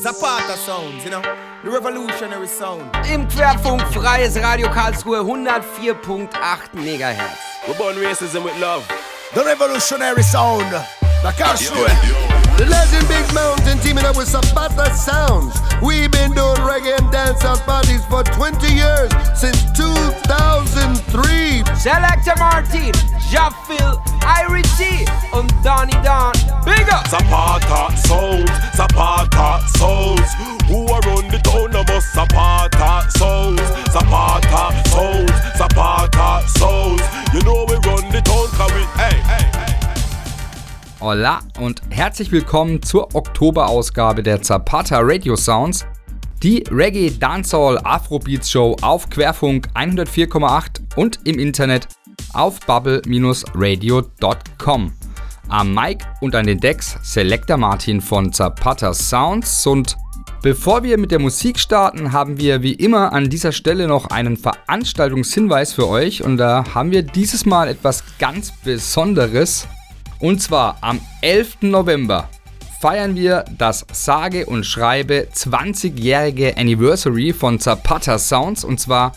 Zapata Soundz, you know, the revolutionary sound. Im Querfunk Freies Radio Karlsruhe 104.8 MHz. We burn racism with love. The revolutionary sound. The Karlsruhe. The legend Big Mountain teaming up with Zapata Soundz. We've been doing reggae and dancehall parties for 20 years, since 2003. Selecta Martin, Jah Phil, Irie T und Donny Don. Bigger! Zapata souls, Zapata souls. Who are run the town of us? Zapata souls, Zapata souls, Zapata souls. You know we run the town, cause we, hey, hey, hey. Hola und herzlich willkommen zur Oktoberausgabe der Zapata Radio Sounds, die Reggae Dancehall Afrobeats Show auf Querfunk 104,8 und im Internet auf bubble-radio.com. Am Mic und an den Decks Selector Martin von Zapata Sounds und bevor wir mit der Musik starten, haben wir wie immer an dieser Stelle noch einen Veranstaltungshinweis für euch und da haben wir dieses Mal etwas ganz Besonderes. Und zwar am 11. November feiern wir das sage und schreibe 20-jährige Anniversary von Zapata Sounds und zwar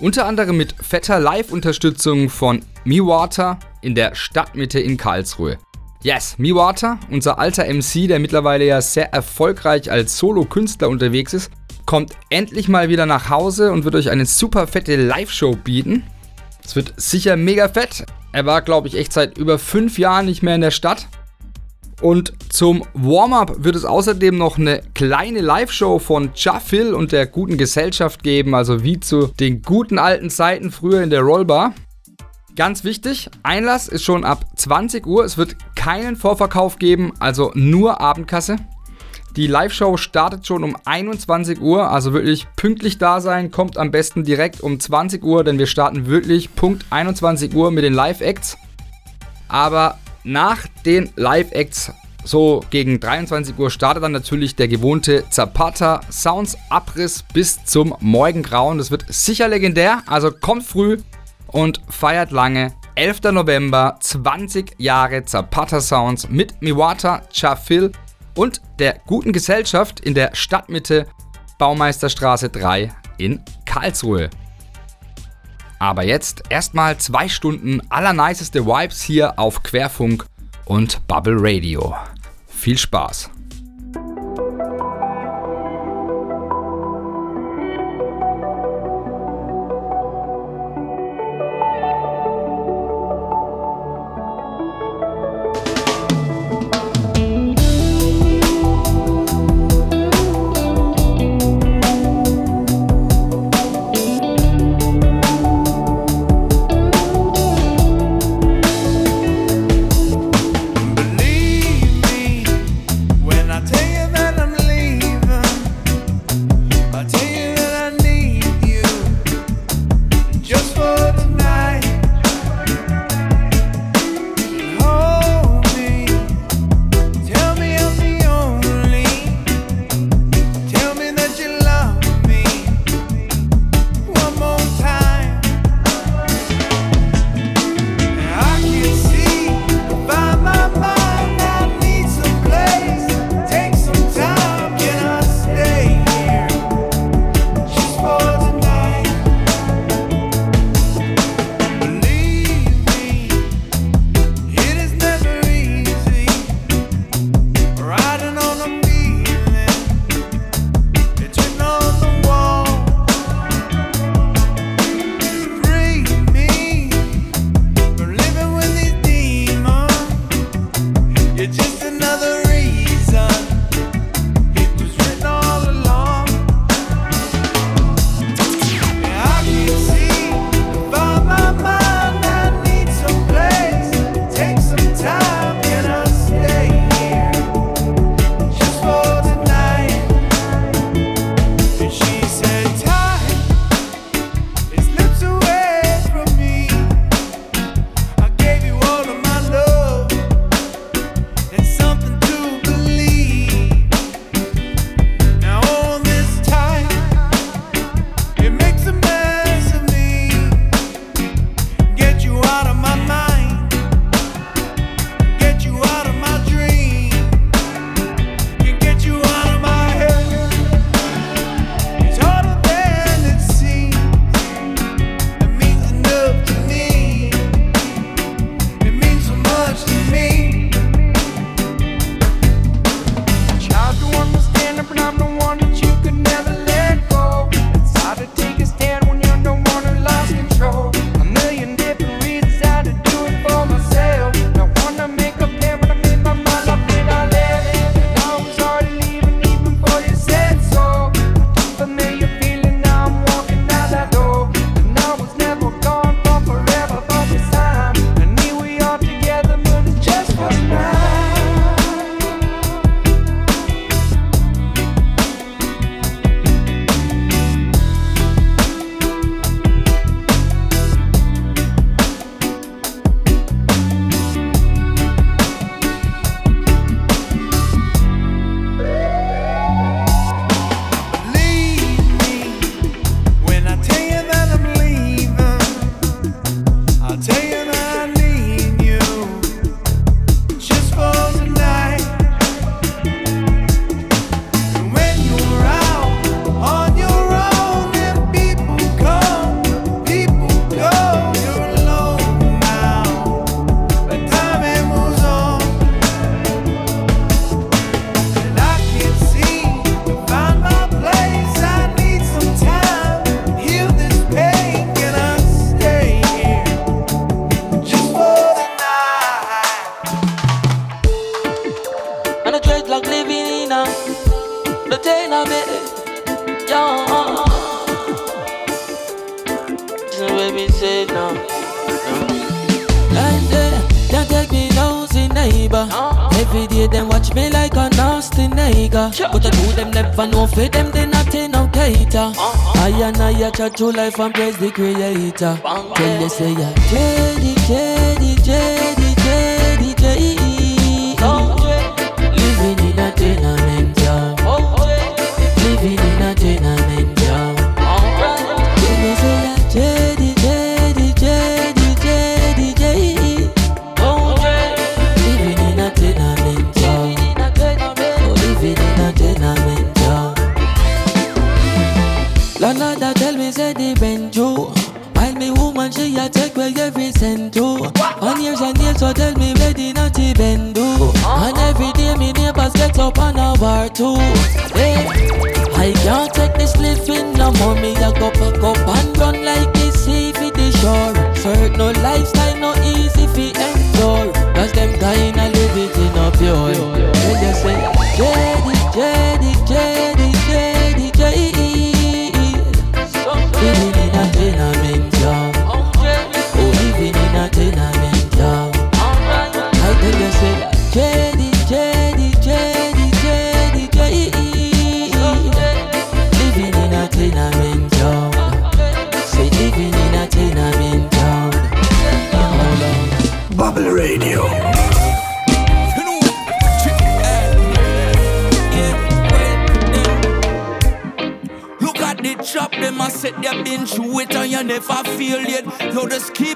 unter anderem mit fetter Live-Unterstützung von Miwater in der Stadtmitte in Karlsruhe. Yes, Miwater, unser alter MC, der mittlerweile ja sehr erfolgreich als Solo-Künstler unterwegs ist, kommt endlich mal wieder nach Hause und wird euch eine super fette Live-Show bieten. Es wird sicher mega fett. Er war, glaube ich, echt seit über fünf Jahren nicht mehr in der Stadt. Und zum Warm-up wird es außerdem noch eine kleine Live-Show von Jaffil und der guten Gesellschaft geben, also wie zu den guten alten Zeiten früher in der Rollbar. Ganz wichtig, Einlass ist schon ab 20 Uhr. Es wird keinen Vorverkauf geben, also nur Abendkasse. Die Live-Show startet schon um 21 Uhr, also wirklich pünktlich da sein. Kommt am besten direkt um 20 Uhr, denn wir starten wirklich Punkt 21 Uhr mit den Live-Acts. Aber nach den Live-Acts, so gegen 23 Uhr, startet dann natürlich der gewohnte Zapata Sounds Abriss bis zum Morgengrauen. Das wird sicher legendär, also kommt früh und feiert lange. 11. November, 20 Jahre Zapata Sounds mit Miwata Chafil und der guten Gesellschaft in der Stadtmitte Baumeisterstraße 3 in Karlsruhe. Aber jetzt erstmal zwei Stunden allerniceste Vibes hier auf Querfunk und Bubble Radio. Viel Spaß! to life and praise the creator. Tell you say I did hurt, no lifestyle, no easy fi endure. Cause them dying I feel it. Yo, just keep.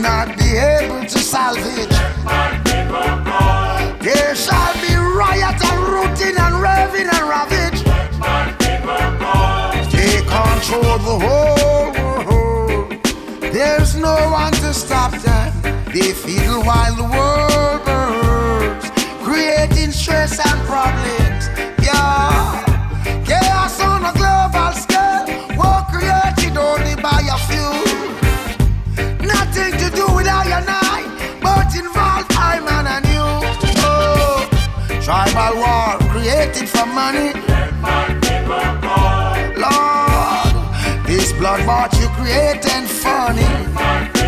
Not be able to salvage. There shall be riot and rooting and raving and ravage. They control the whole world. There's no one to stop them. They fiddle while the world burns, creating stress and problems. Tribal war created for money. Lord, this bloodbath you creating funny.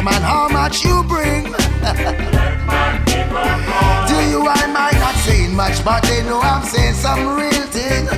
Come and how much you bring. to you I might not saying much, but they know I'm saying some real thing.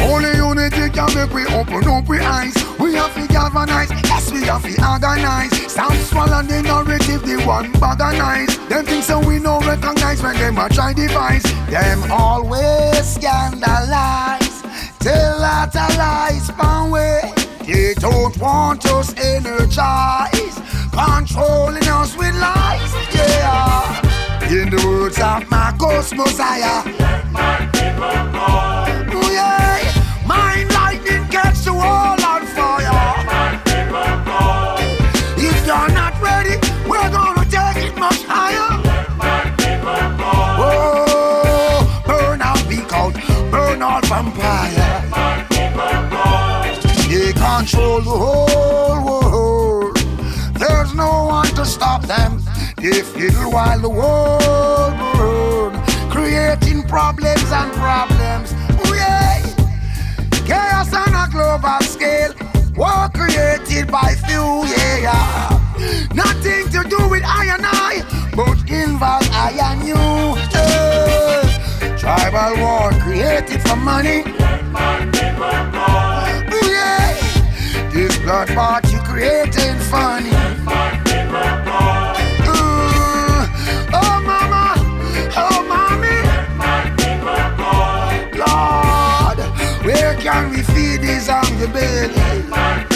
Only unity can make we open up we eyes. We have to galvanize, yes we have to organize. Stop swallow the narrative, the one organize. Them things so we no recognize when them a try devise. Them always scandalize, tell lot of lies way. They don't want us energized, controlling us with lies. Yeah. In the words of Marcus Mosiah. Oh yeah, whole world. There's no one to stop them. They fiddle while the world burn, creating problems and problems. Oh yeah, chaos on a global scale, war created by few. Yeah, yeah. nothing to do with I and I, but involve I and you. Eh, Tribal war created for money. Oh yeah, this bloodbath you creating funny. Oh mama, oh mommy, Lord, where can we feed these hungry belly?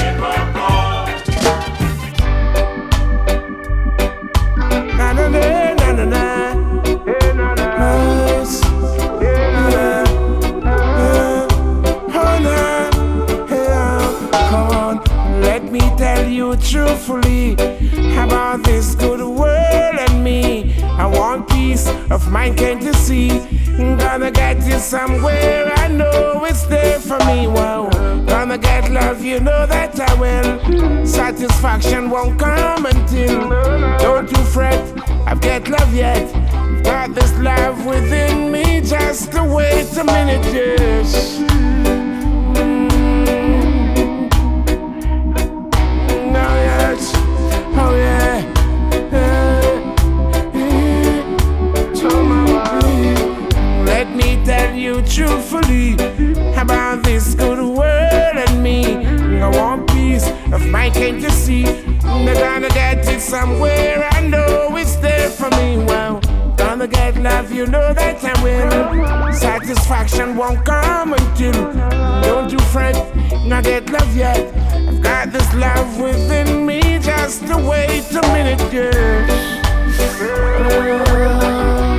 Truthfully about this good world and me. I want peace of mind, can't you see? Gonna get you somewhere, I know it's there for me. Wow, gonna get love, you know that I will. Satisfaction won't come until. Don't you fret, I've got love yet. Got this love within me, just wait a minute, yes. Truthfully about this good world and me. I want peace of mind, can't you see? I'm gonna get it somewhere, I know it's there for me. Well, gonna get love, you know that I will. Satisfaction won't come until don't you fret, not get love yet. I've got this love within me, just to wait a minute, yes. Oh,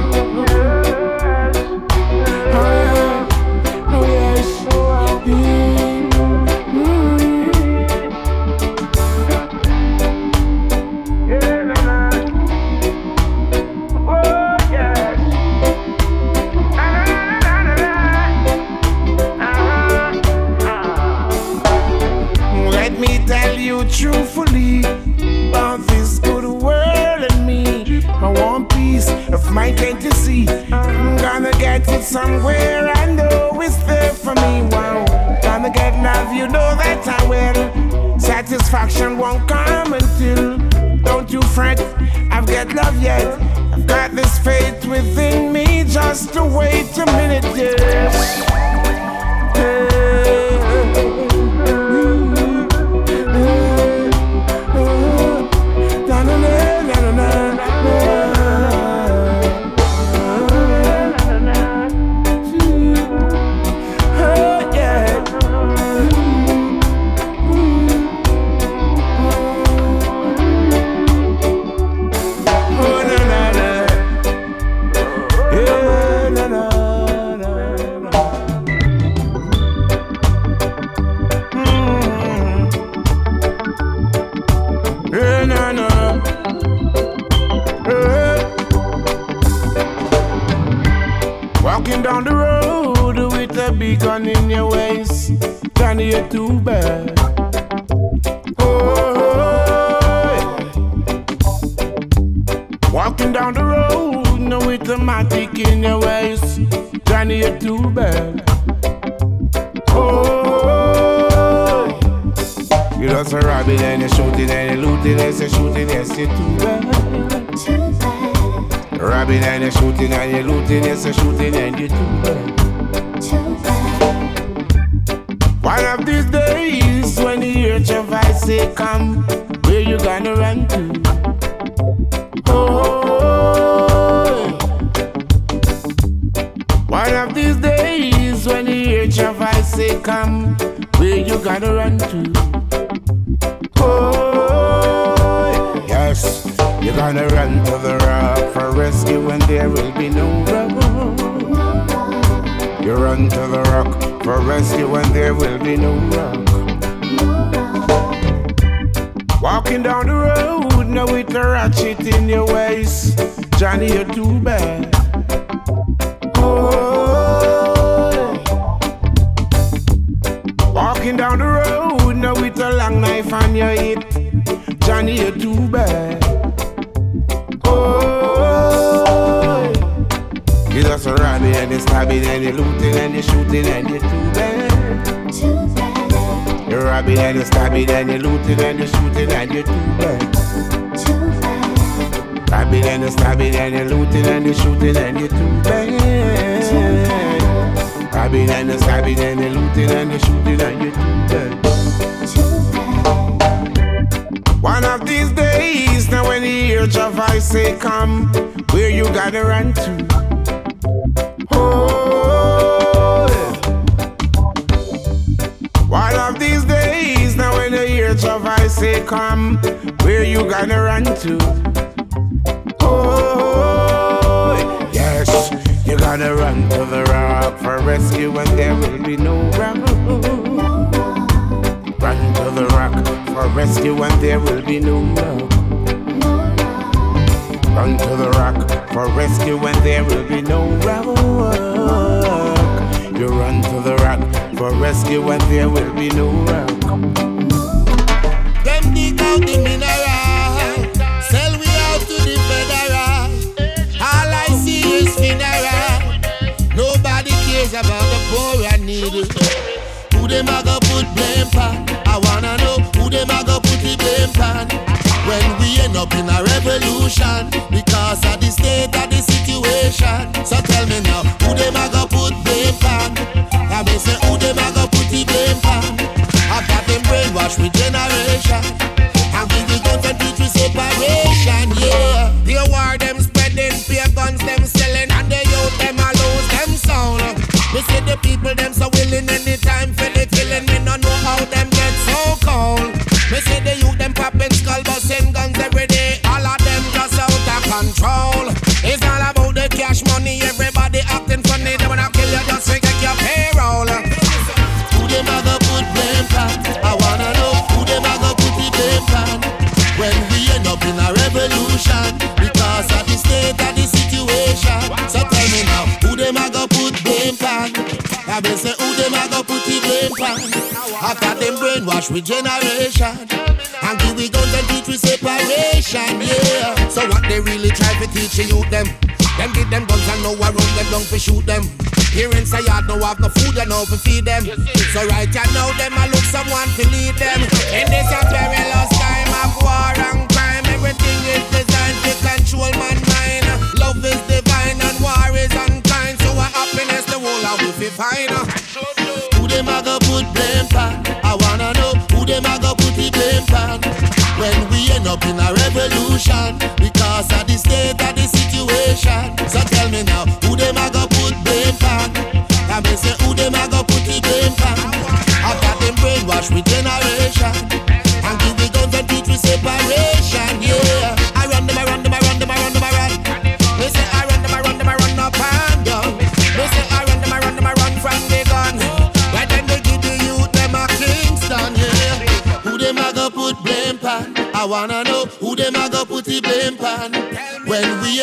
shooting and you're too bad. Too bad. Stabbing and you're stabbing and you're looting and you're shooting and you're too bad. Too bad. Stabbing and you're stabbing and you're looting and you're shooting and you're too bad. One of these days, now when you hear your voice say, Come, where you gotta run to? say come, where you gonna run to? Oh, yes, you're gonna run to the rock for rescue and there will be no rock. Run to the rock for rescue and there will be no rock. Run to the rock for rescue and there will be no rock. You run to the rock for rescue and there will be no rock. dem a go put blame pan? I wanna know who dem a go put the blame pan. When we end up in a revolution because of the state of the situation. So tell me now, who dem a go put blame pan? I mean say who dem a go put the blame pan? I got them brainwashed with generation. wash generation And give we guns and teach with separation, yeah. So what they really try to teach you them. Them give them guns and no one run them down to shoot them. Parents say yard no have no food and no to feed them. So right I know them I look someone to lead them. In this a perilous time of war and crime, everything is designed to control man mind. Love is divine and war is unkind. So what happiness the whole of we find. Who them I go put blame for? Up in a revolution because of the state of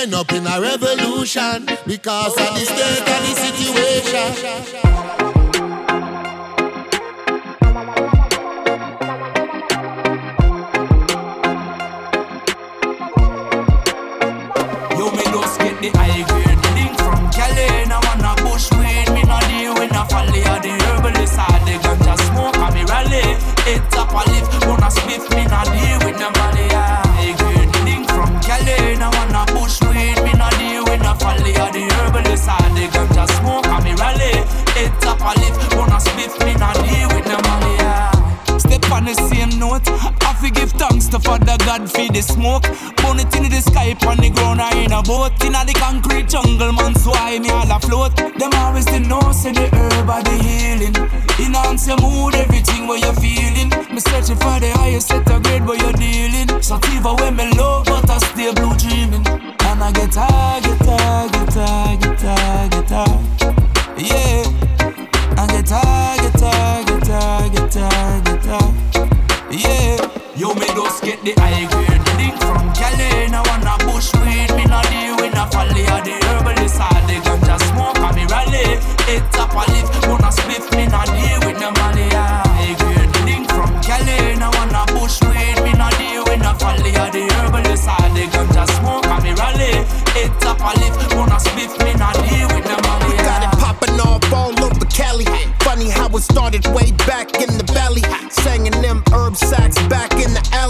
end up in a revolution because of the state of the situation. To Father God for the smoke. Burn it in the sky, on the ground or in a boat. In the concrete jungle, man, so I me all afloat. Them always the know, say the herb are the healing. Enhance your mood, everything what you're feeling. Me searching for the highest set of grade where you're dealing. Sativa when me love, but I stay blue dreaming. And I get high, get high, get high, get high, get high. Yeah. I get high, get high, get high, get high, get high. Get the high grade link from Cali. Now on a bush weed, me no deal with no folly. Or the herbalist or the ganja smoke, and me rally. It up a lift, wanna spliff, me no deal with no money. High grade link from Cali. Now on a bush weed, me no deal with no folly. Or the herbalist or the ganja smoke, and me rally. It up a lift, wanna spliff, me no deal with no money. We got it popping off all over Cali. Funny how it started way back in the valley. Singing them herb sacks back the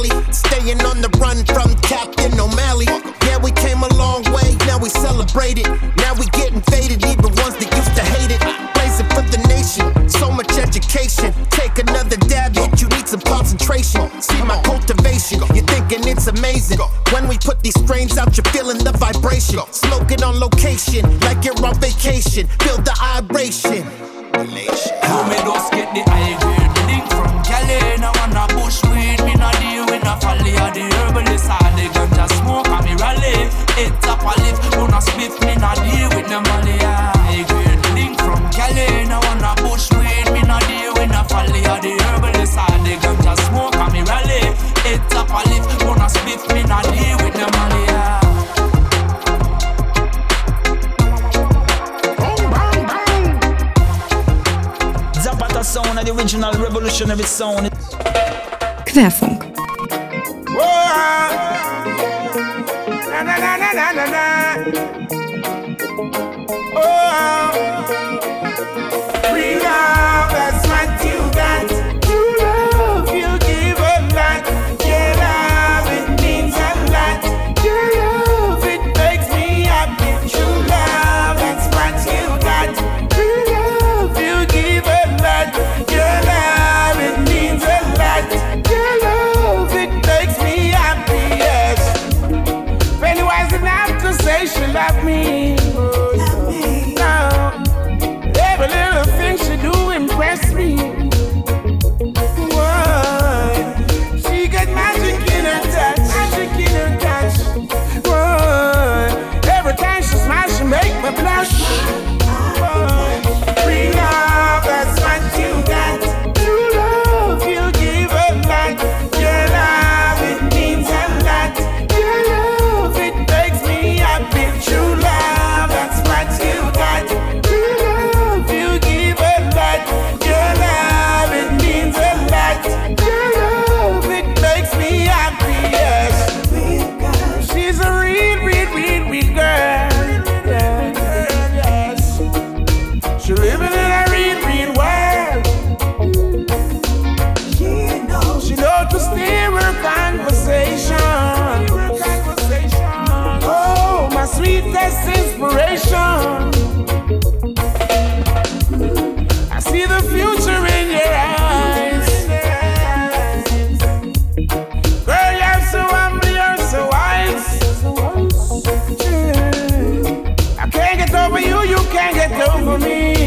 alley. Staying on the run from Captain O'Malley. Yeah, we came a long way, now we celebrate it. Now we getting faded, even ones that used to hate it. Blazing for the nation, so much education. Take another dab hit, you need some concentration. See my cultivation, you're thinking it's amazing. When we put these strains out, you're feeling the vibration. Smoking on location, like you're on vacation. Feel the vibration. Just get the high original revolutionary sound. Querfunk. Na na na na na na na. Oh, over you, you can't get over me.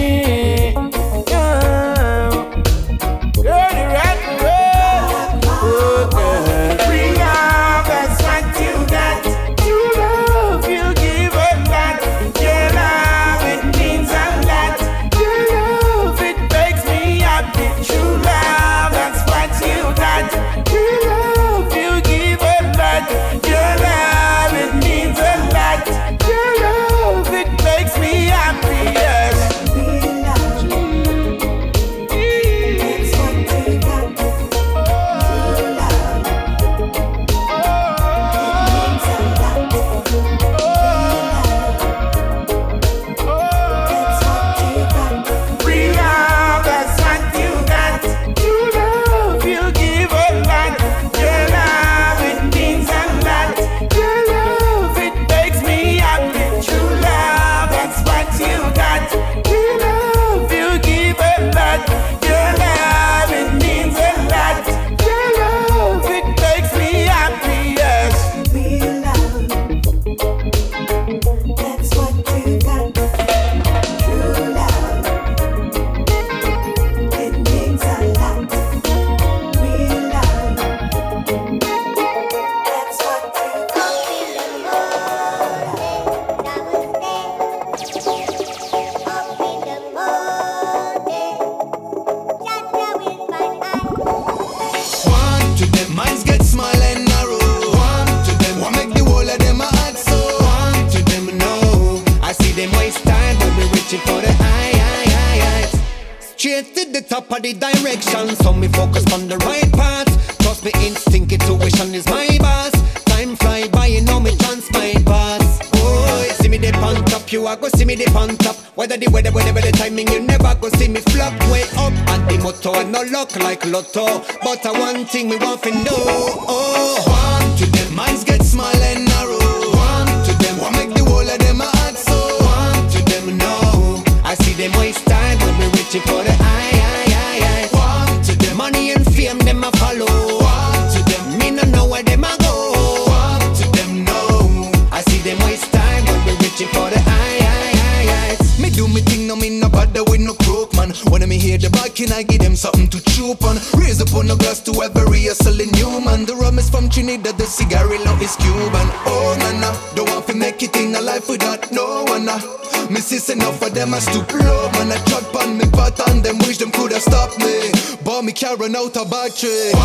Out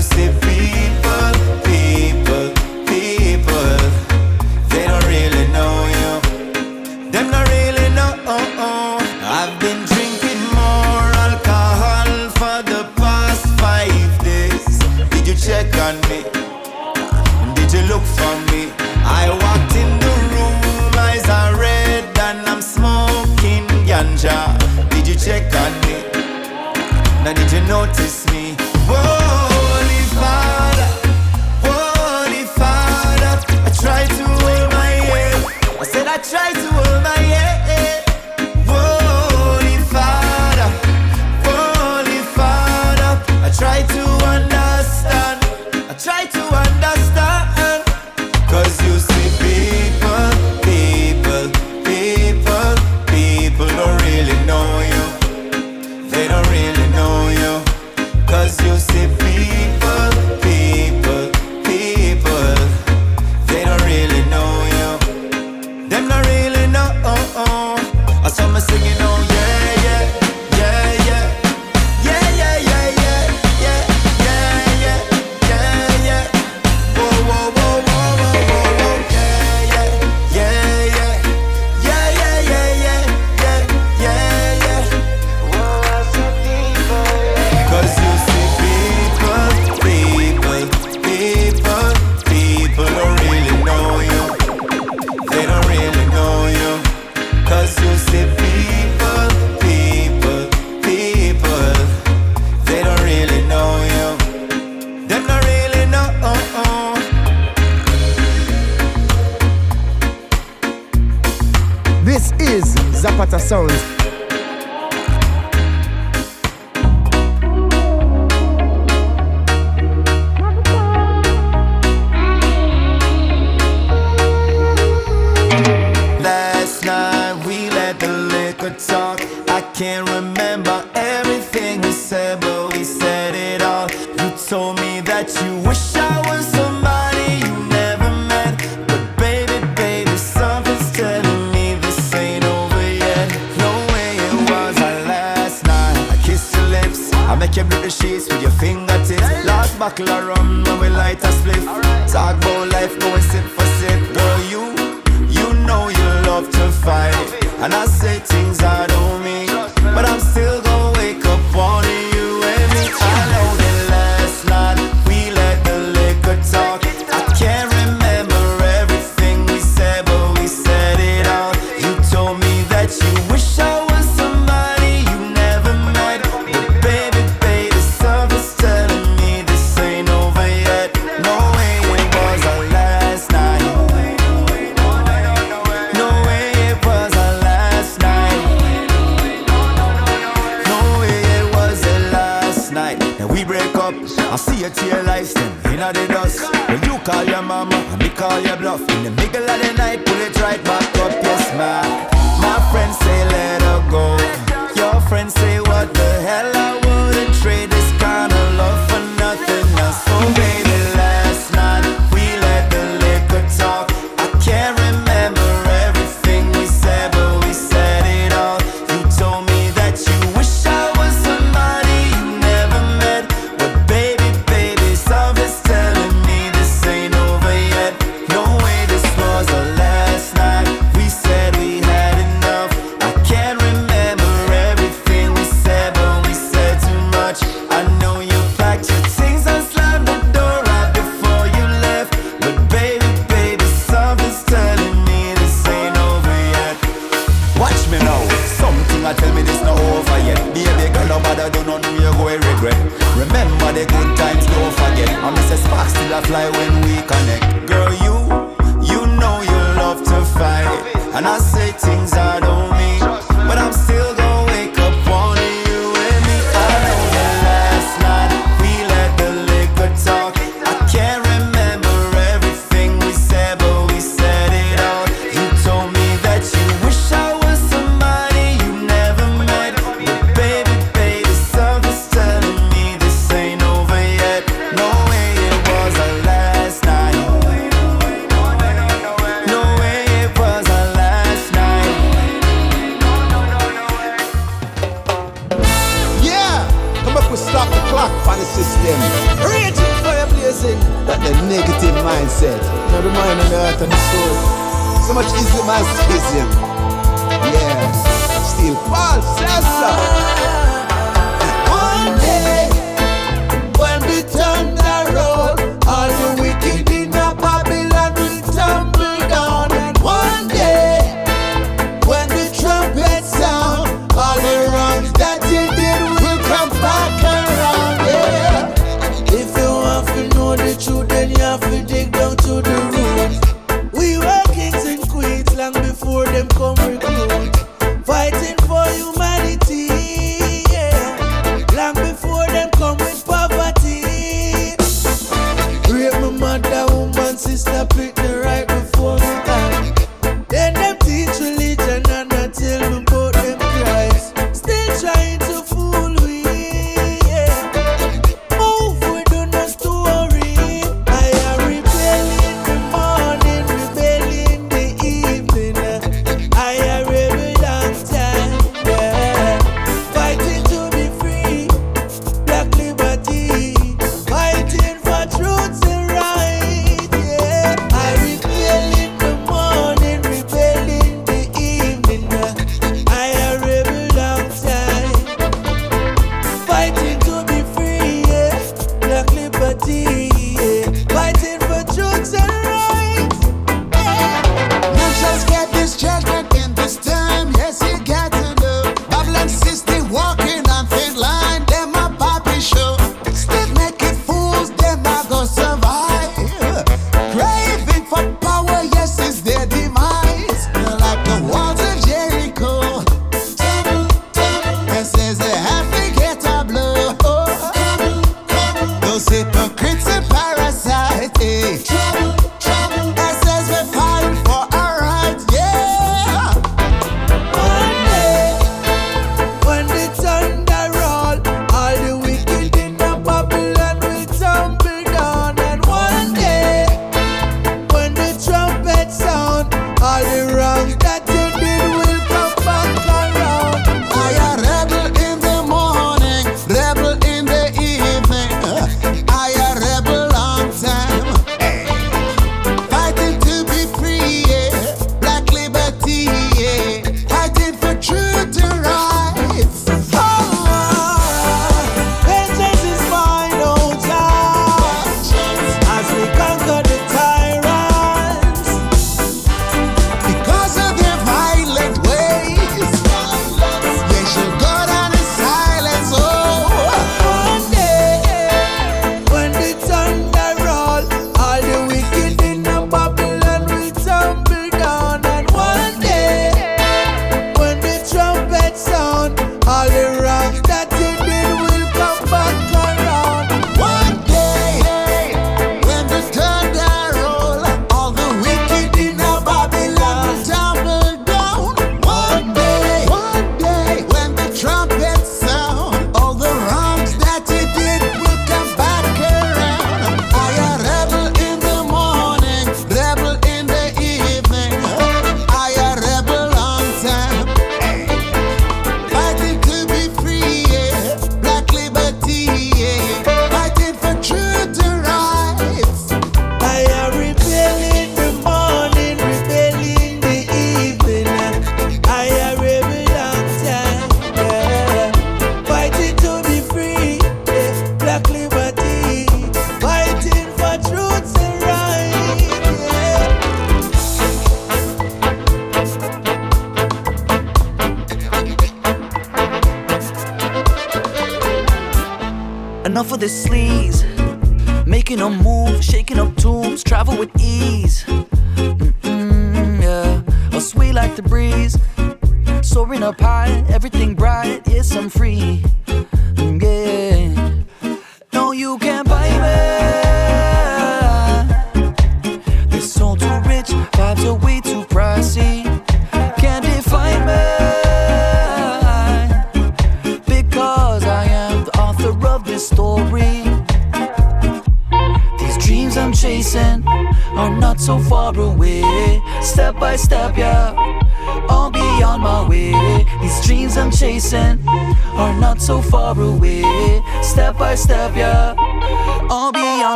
você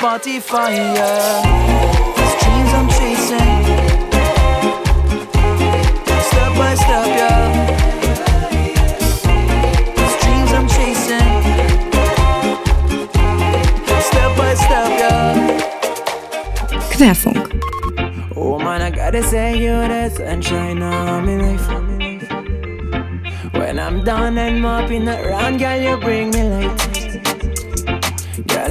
Spotify. Yeah, these dreams I'm chasing. Step by step, yeah. These dreams I'm chasing. Step by step, yeah. Querfunk. Oh man, I gotta say you're the sunshine of my life. When I'm down and mopping around, girl, you bring me light.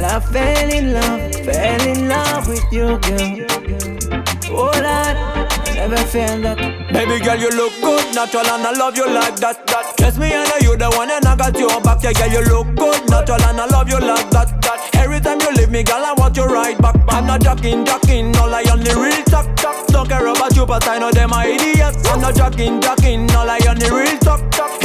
I fell in love, fell in love with you, girl. Oh Lord, I never felt that. Baby girl, you look good, natural, and I love you like that. that. Trust me, I know you the one, and I got your back. Yeah, girl, you look good, natural, and I love you like that. that. Every time you leave me, girl, I want you right back. I'm not joking, joking, all I only real talk, talk. Don't care about you, but I know them are idiots. I'm not joking, joking, all I only real talk, talk.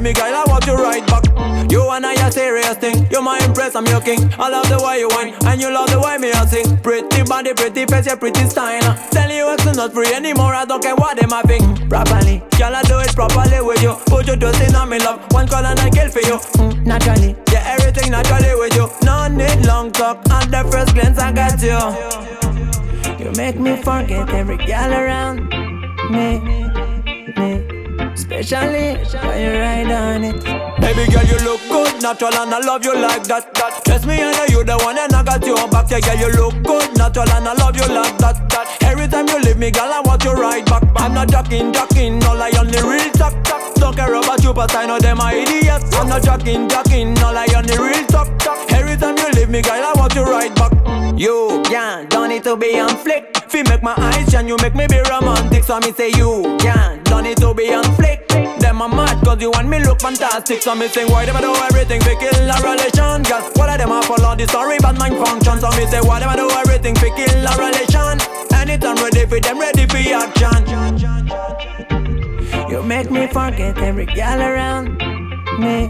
Me, girl, I want you right back. You and I a serious thing. You're my impress, I'm your king. I love the way you whine, and you love the way me I sing. Pretty body, pretty face, you're pretty style. Tell you it's not free anymore. I don't care what them a think. Properly, girl, I do it properly with you. Put your trust in me, love. One call and I kill for you. Mm, naturally, yeah, everything naturally with you. No need long talk. On the first glance, I got you. You make me forget every girl around me, me. Especially when you ride on it. Baby girl, you look good, natural, and I love you like that. that. Trust me, I know you the one, and I got your back. Yeah, girl, you look good, natural, and I love you like that. that. Every time you leave me, girl, I want you right back. I'm not joking, joking, all I only real talk, talk. Don't care about you, but I know them are idiots. I'm not joking, joking, all I only real talk, talk. Every time you leave me, girl, I want you right back. You, yeah, don't need to be on flick. Fi make my eyes shine, you make me be romantic. So me say you, yeah, need to be on flick. Them are mad cause you want me look fantastic. So me sing why them I do everything fi kill a relation. Girl, what are them a follow the story but mind function. So me say why them I do everything fi kill a relation. Anytime ready for them, ready for action. You make me forget every gal around me,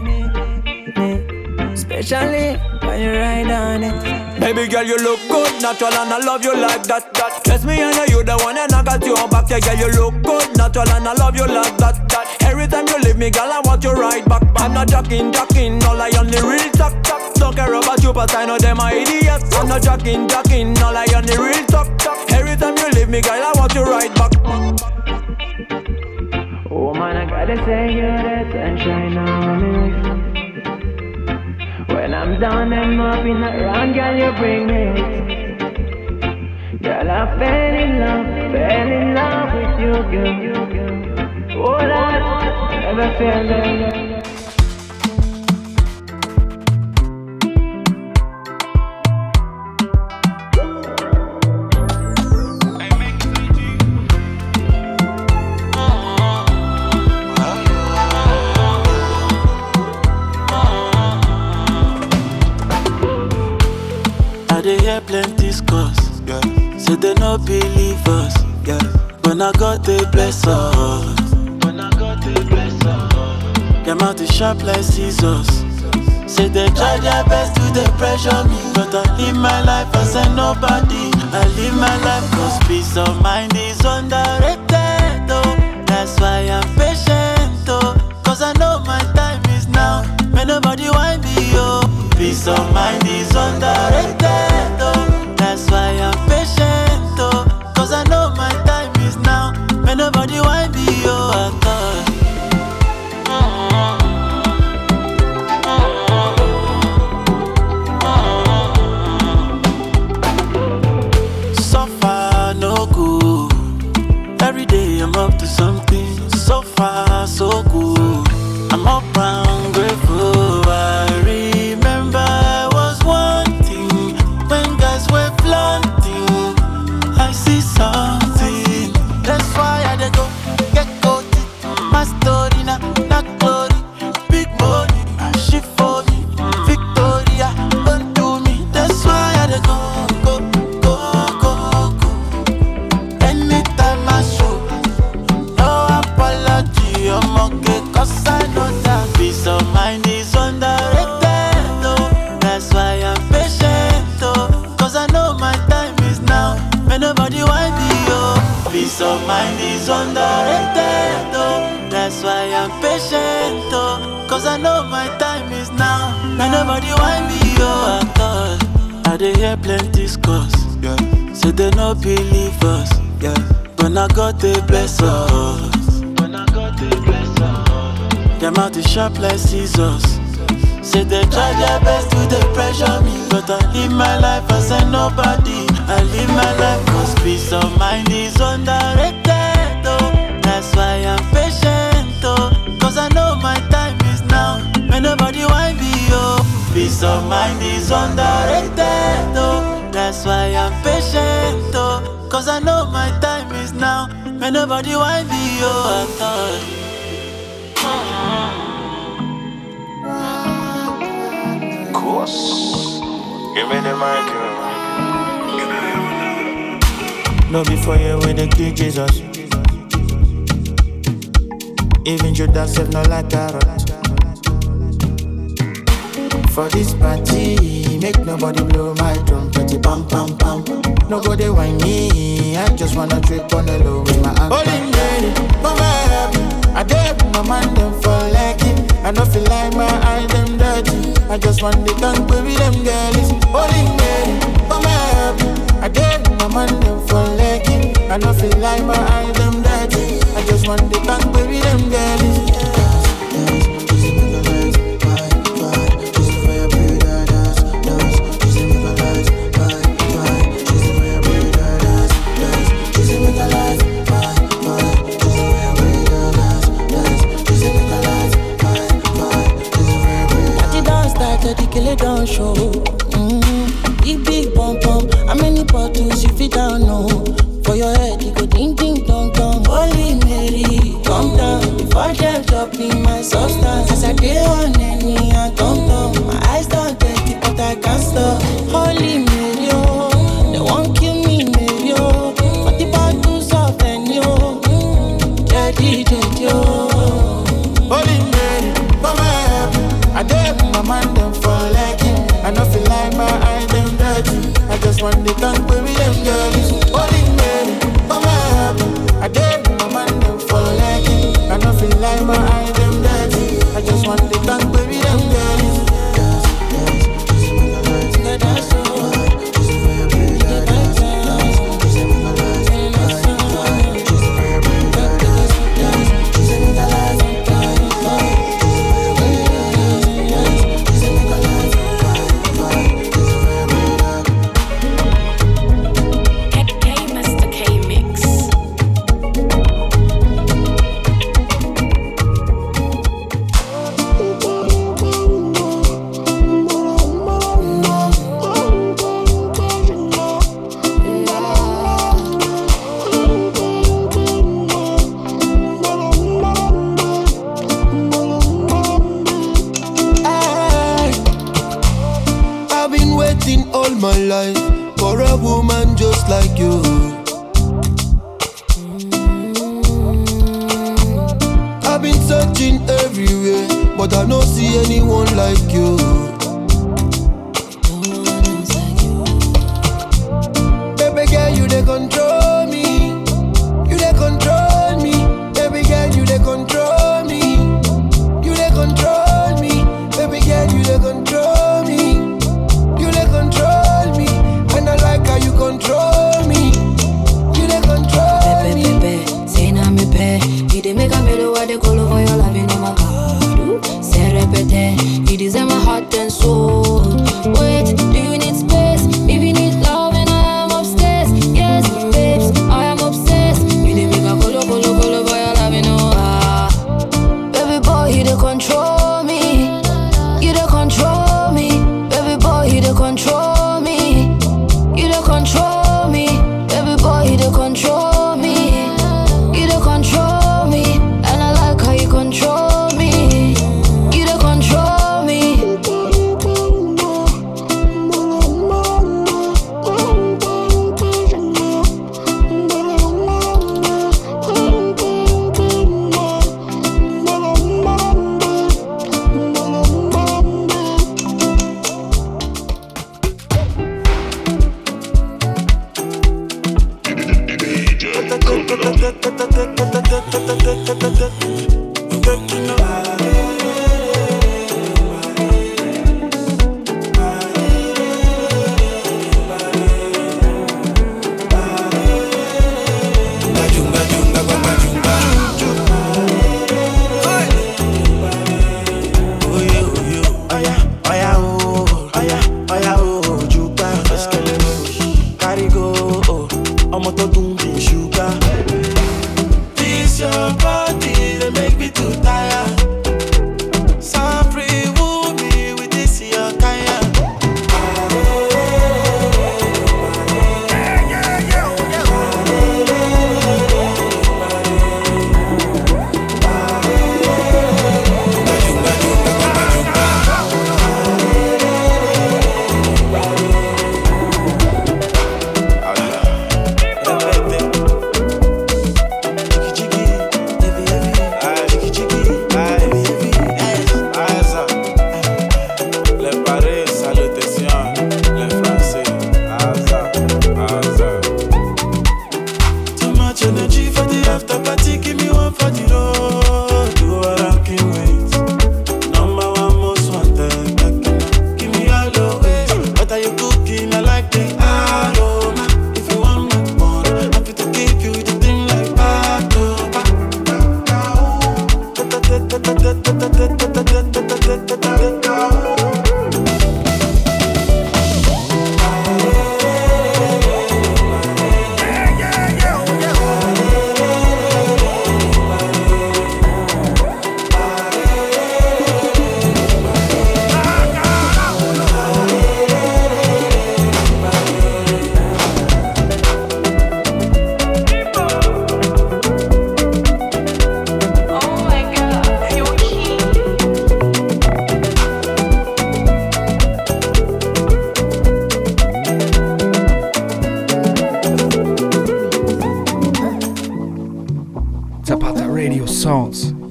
me. Especially when you ride on it. Baby girl, you look good, natural, and I love you like that. that. Trust me, I know you the one, and I got your back. Yeah, girl, you look good, natural, and I love you like that. that. Every time you leave me, girl, I want you right back. I'm not joking, joking, all I only real talk, talk. Don't care about you, but I know them are idiots. I'm not joking, joking, all I only real talk, talk. Every time you leave me, girl, I want you right back. Oh man, I gotta say you're the sunshine of my life. Come down and up in the round, girl, you bring it. Girl, I fell in love, fell in love with you, girl. Oh, Lord, never feel love. Hear plenty scores. Yeah. Say they no believe us. Yeah. When I got they bless us. When I got they bless us. Them out the sharp like scissors. Say they try their best to they pressure me. But I live my life as a nobody. I live my life cause peace of mind is underrated. Oh. That's why I'm patient. Oh. Cause I know my time is now. May nobody want me. Oh. Peace of mind is underrated. I'm and Sharp like scissors. Say they try their best to they pressure me. But I live my life as a nobody. I live my life cause peace of mind is underrated. Oh. That's why I'm patient. Oh. Cause I know my time is now. May nobody want me. Oh. Peace of mind is underrated. Oh. That's why I'm patient. Oh. Cause I know my time is now. May nobody want me. Oh. At all. Give me the mic. No before you with the key Jesus. Even Judas said no like carrot. For this party, make nobody blow my trumpet. Pam pam pam. Nobody whine me. I just wanna trip on the low with my hand. Holding ready, mama happy. I dare my man them for like it. I don't feel like my eyes them dirty. I just want the tongue baby them girlies. Holding ready, mama happy. I dare my man them for it. I don't feel like my eyes them dirty. I just want the tongue baby them girlies. Show. Mm-hmm. Big big bump bump, how many bottles you fit down? No, for your head you go ding ding dong dong. Holy Mary, calm down before them drop in my substance. As I get on any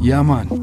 Ja, Mann.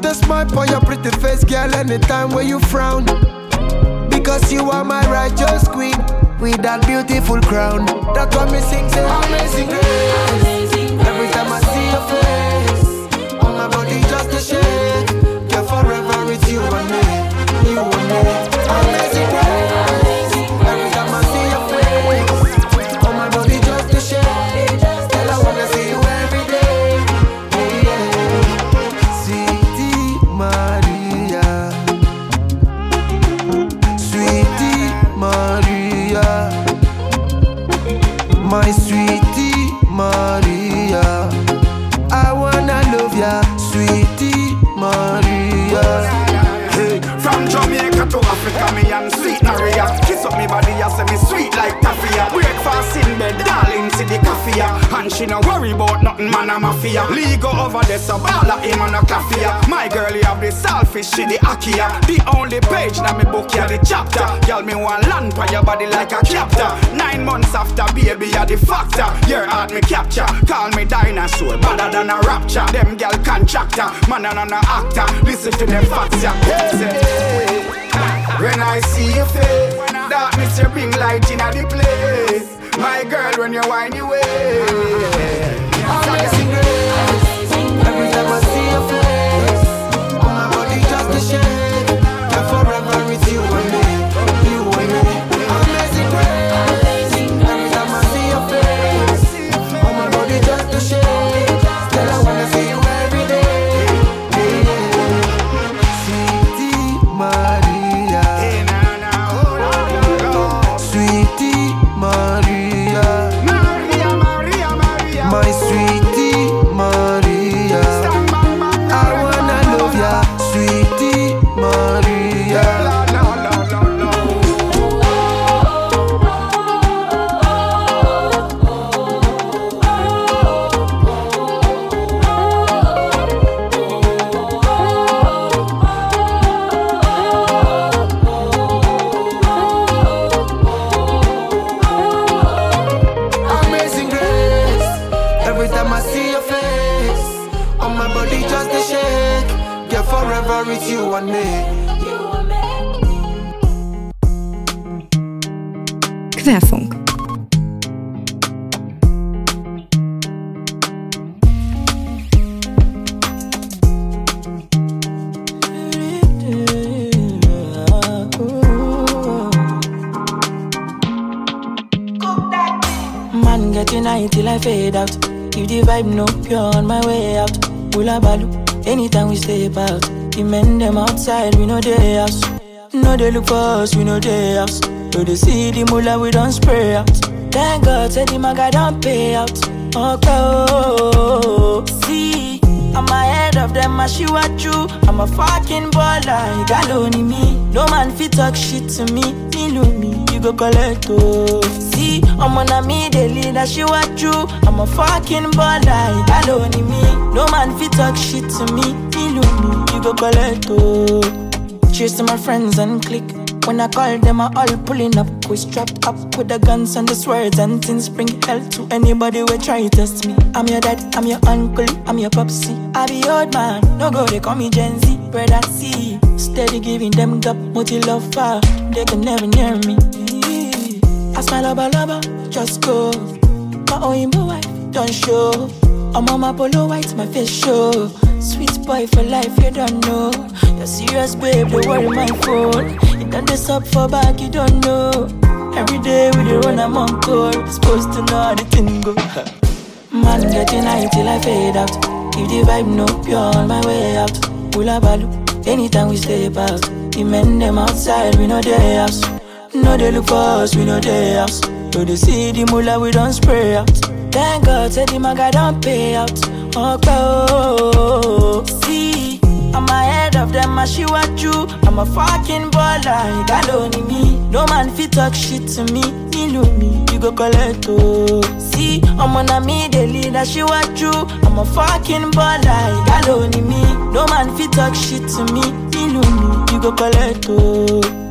Put a smile on your pretty face, girl, anytime when you frown. Because you are my righteous queen with that beautiful crown. That's what me sing, say amazing grace. She no worry about nothing, man, I'm mafia. Lego over there, so ball of him on a coffee. My girl, you have the selfish, she the akia. The only page now me book ya the chapter. Girl, me want land for your body like a captor. Nine months after, baby, you the factor. Your heart me capture, call me dinosaur, better than a rapture. Them girl contractor, man and an actor. Listen to them facts. Hey, when I see your face, darkness you bring light in the place. My girl, when you whine your way. Balu, anytime we step out. The men them outside, we know they house. No they look for us, we know they house. No they see the mullah, we don't spray out. Thank God, say the maga don't pay out. Okay, oh, see, I'm ahead of them, I shoot at you. I'm a fucking baller, you got only me. No man fit talk shit to me, me me, you go collect oh. I'm on a me, the leader, she what you. I'm a fucking baller, you got only me. No man fit talk shit to me, me me, you go collect oh. Cheers to my friends and click. When I call them, I all pulling up. We strapped up with the guns and the swords and things. Bring hell to anybody who try to test me. I'm your dad, I'm your uncle, I'm your popsy. I be old man, no go, they call me Gen Z. brother see. Steady giving them gap, multi love far. They can never near me. I smile lover, lover, just go. My own wife, don't show. I'm on my polo white, my face show. Sweet boy for life, you don't know. You're serious, babe, don't worry my phone. You done this up for back, you don't know. Every day we dey run, I'm on call. Supposed to know the thing go. Man, getting high till I fade out. If the vibe no pure, on my way out. Hula balu, anytime we step out. The men them outside, we know their house. No they look for us, we know they house. No they see the mula, we don't spray out. Thank God, say the maga don't pay out. Oh, see, I'm ahead of them, I she what you. I'm a fucking baller, you only me. No man fit talk shit to me. Know me, you go collect oh. See, I'm on a me, the leader, she what you. I'm a fucking baller, you only me. No man fit talk shit to me. Know me, you go collect oh.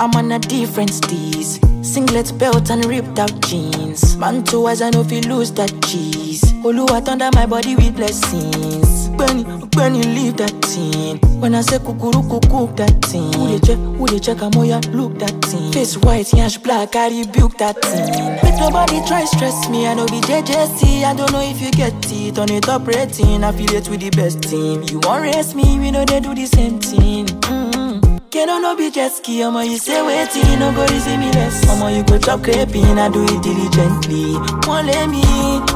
I'm on a different steez. Singlet belt and ripped out jeans. Man, two eyes, I know if you lose that cheese. Oluwa under my body with blessings. Benny, Benny, leave that thing. When I say kukuru, cook that thing. Who they check, who they check, I'm ya, look that thing. Face white, yash black, I rebuke that thing. Make nobody try stress me, I know be JJC. I don't know if you get it. On it up rating, affiliate with the best team. You want race me, we know they do the same thing. Mm-hmm. Can no be jet ski, I'ma you say waiting, no go easy me less. I'ma you go chop creping, I do it diligently. Won't let me,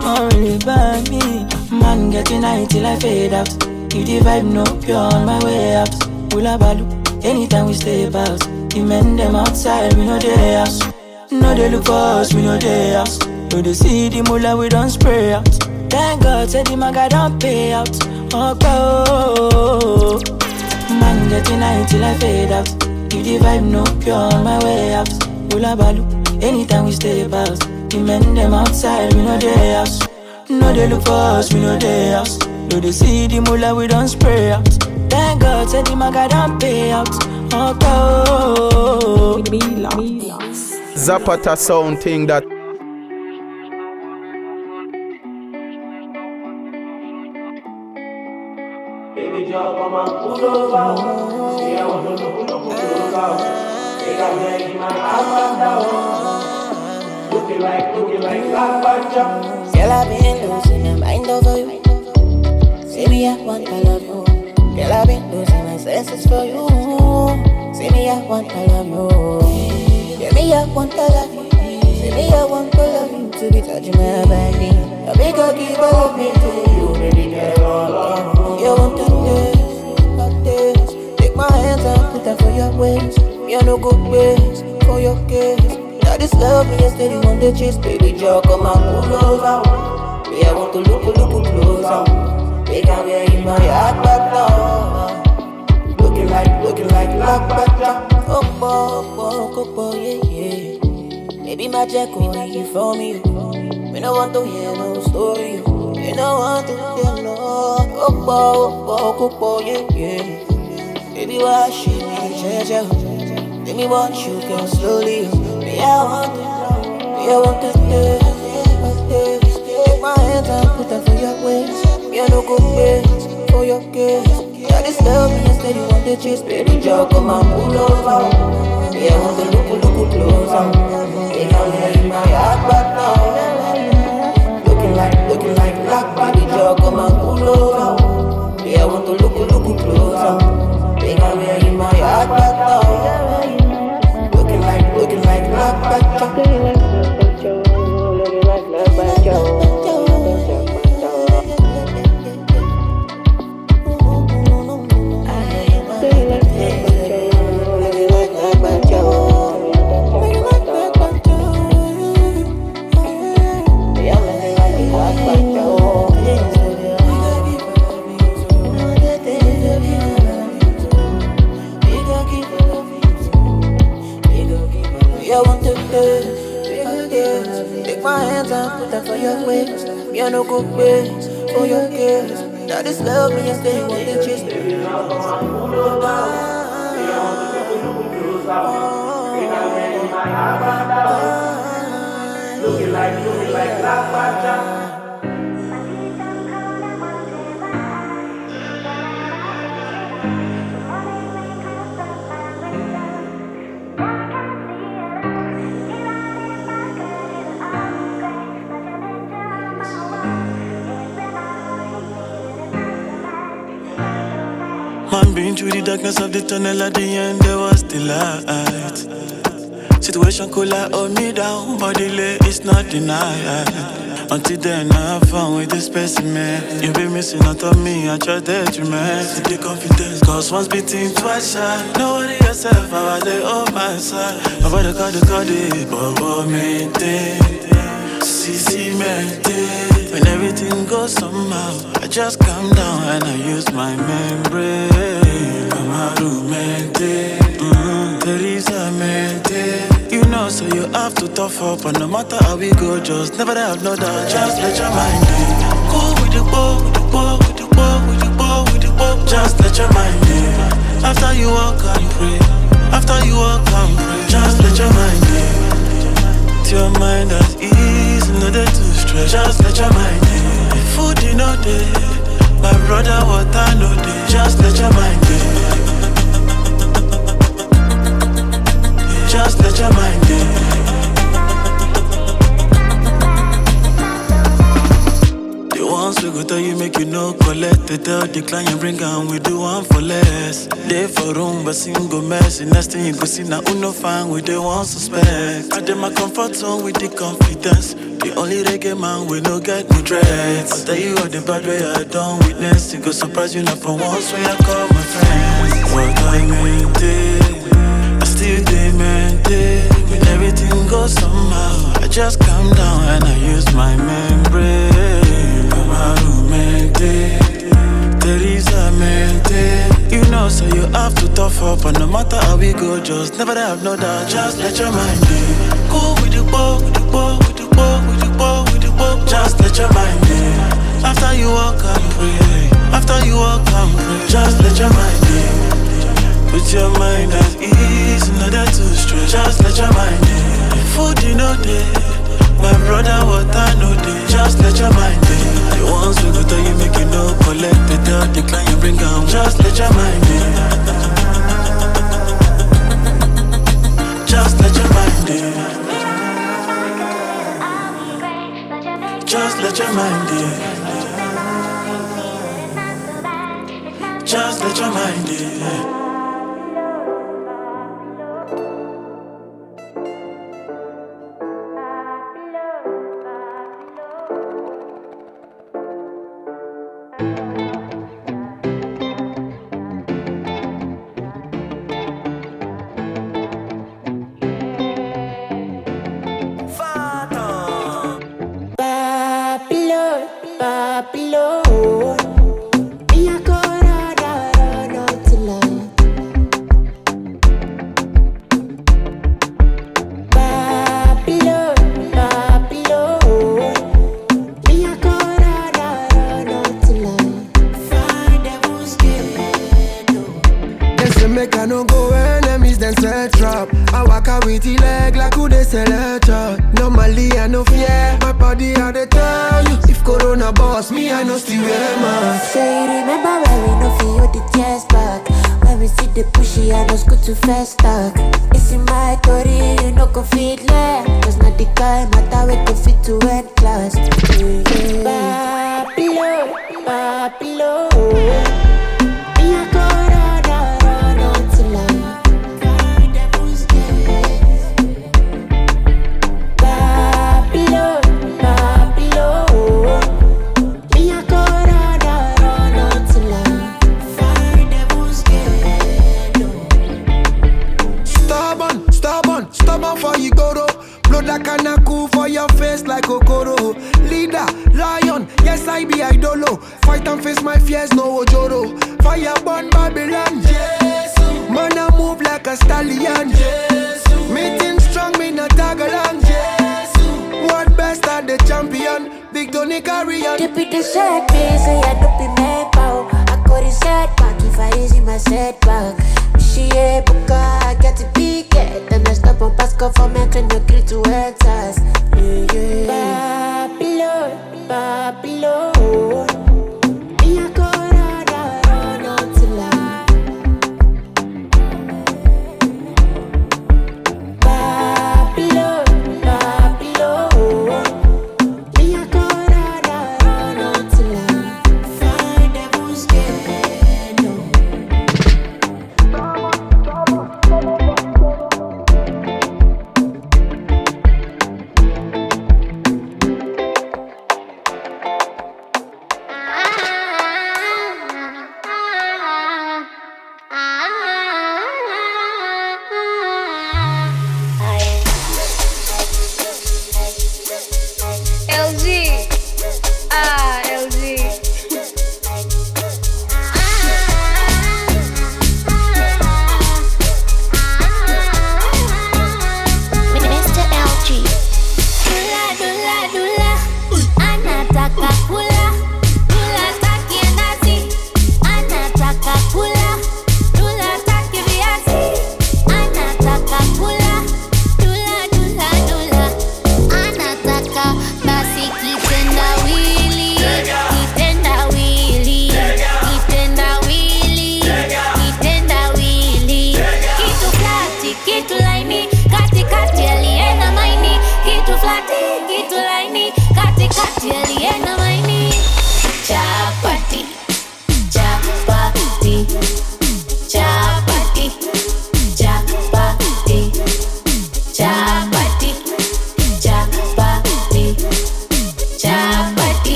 don't really burn me. Man getting high till I fade out. If the vibe no pure on my way out. Hula balu, anytime we stay out. The men them outside, we know their house. No they look us, we know their house. No they see the mula, we don't spray out. Thank God, say the maga don't pay out. Okay, oh. oh, oh, oh. Man getting high till I fade out. If the vibe no pure on my way out. Hula balu, anytime we stay out. The men them outside, we know their house. No they look for us, we know their house. No they see the mula, we don't spray out. Thank God, say the maga don't pay out. Okay, oh. oh, oh. Zapata sound thing that me. Girl, I've been losing my mind over you. See me, I want to love you. Girl, I've been losing my senses for you. See me, I want to love you. Yeah, me, I want to love you. See me, I want to love you. To be touching my body. Give love me to you. Baby, get all You want to them for your. Me, I no good ways for your case. Now this love me yesterday on the chase, baby, Joe, come and pull over. Me, I want to look, look, closer. Make a way in my heart back now. Looking like, looking like Black Panther. Oh, boy, oh, oh, boy, yeah, yeah. Maybe my jack will you for me. Me no want to hear no story. Me no want to hear no. Oh, oh, oh, boy, yeah, yeah. Baby, why she me treasure? Let me watch you go slowly. Me, I want to, me, I want to stay. Take my hands and put them for your waist. Me, I no go waste for your case. Yeah, this love me instead you want to chase. Baby, Joe, come and pull over. Me, I want to look, look closer. In my heart back now. Looking like, looking like black body, Joe, come and pull over. Me, I want to look, look closer. A way in my heart now. Specimen. You be missing out on me, I try that you man. See the confidence, cause once beating, twice shy. Nobody yourself, I was there on my side. Nobody got the card, but what maintain. CC maintain. When everything goes somehow, I just calm down and I use my membrane. Come out to maintain. Mm, Teresa maintain. You know, so you have to tough up, and no matter how we go, just never have no doubt. Just let your mind be. Go with the ball, with the ball, with the ball, with the ball, with. Just let your mind be. After you walk and pray, after you walk and pray, just let your mind be. To your mind at ease, no day to stress. Just let your mind be. Food in no day, my brother water no day. Just let your mind be. Just let your mind be. Ones we go tell you make you no collect. They tell the client bring and we do one for less. They for room but single mess. The next thing you go see now uno fine with the one suspect? I did my comfort zone with the confidence. The only reggae man we no get no dreads. I tell you all the bad way I don't witness. It go surprise you not for once when I call my friends. What I maintain I still they maintain When everything goes somehow I just calm down and I use my membrane To maintain You know so you have to tough up And no matter how we go just never have no doubt Just let your mind be Go with the ball, with the ball, with the ball, with the ball, with the ball Just let your mind be After you walk and pray After you walk and pray Just let your mind be Put your mind at ease, no that too stress. Just let your mind be. Food in no day, my brother water no day. Just let your mind be. The ones we go tell you make you no collect, tell the client bring down. Just let your mind be. Just let your mind be. Just let your mind be. Just let your mind be.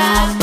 Yeah.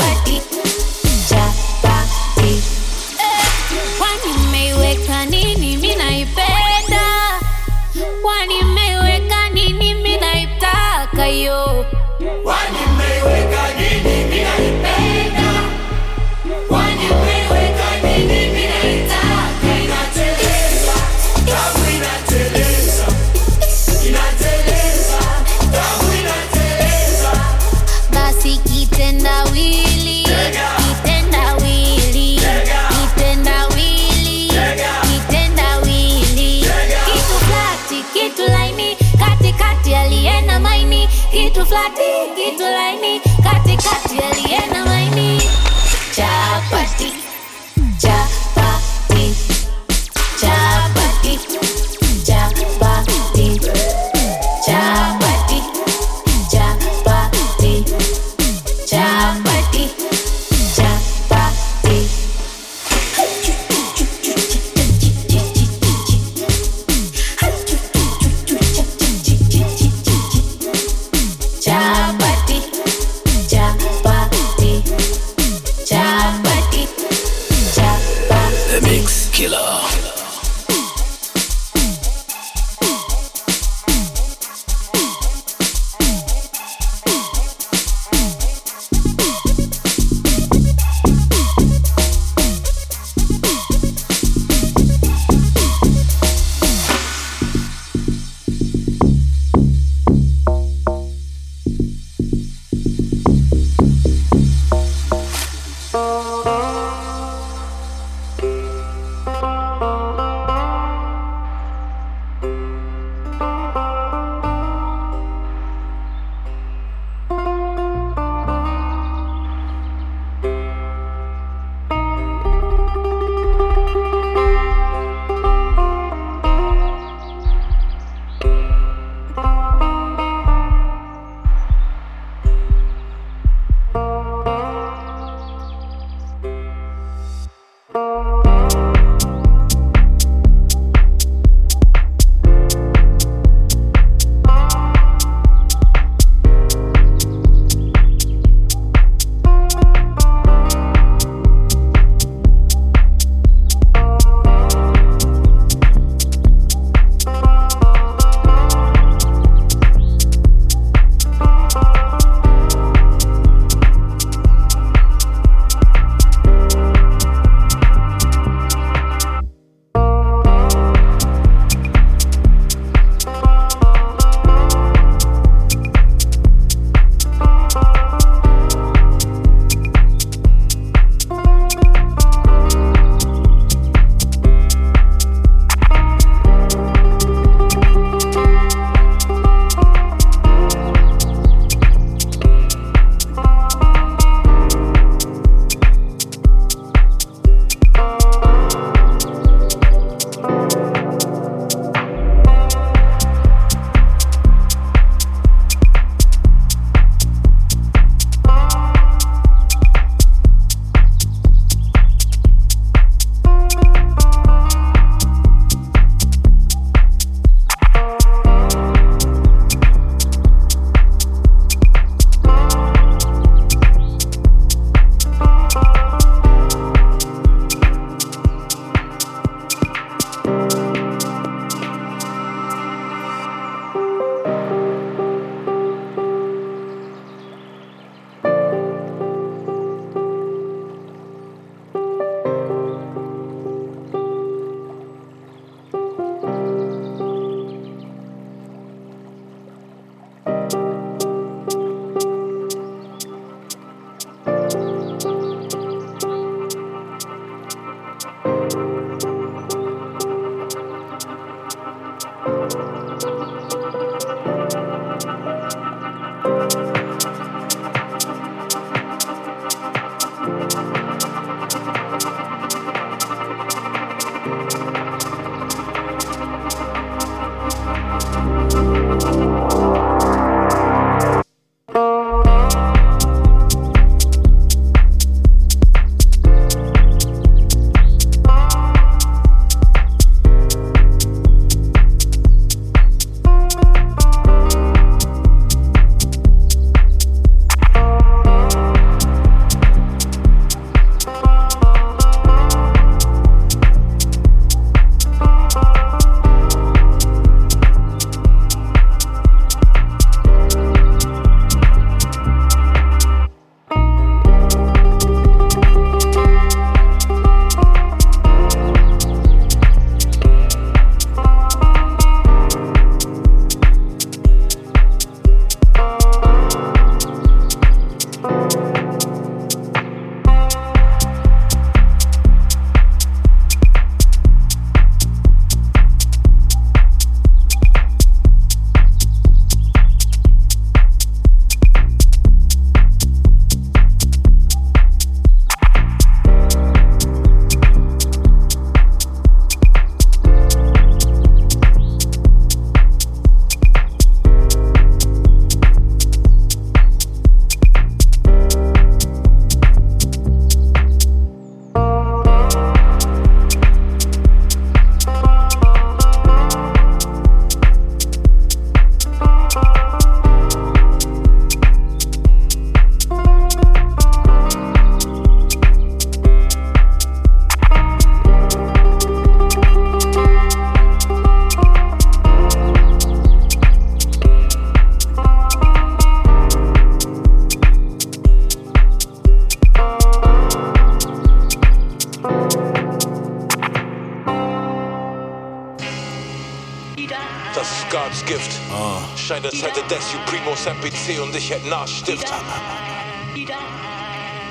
Ich hätten Arschstift.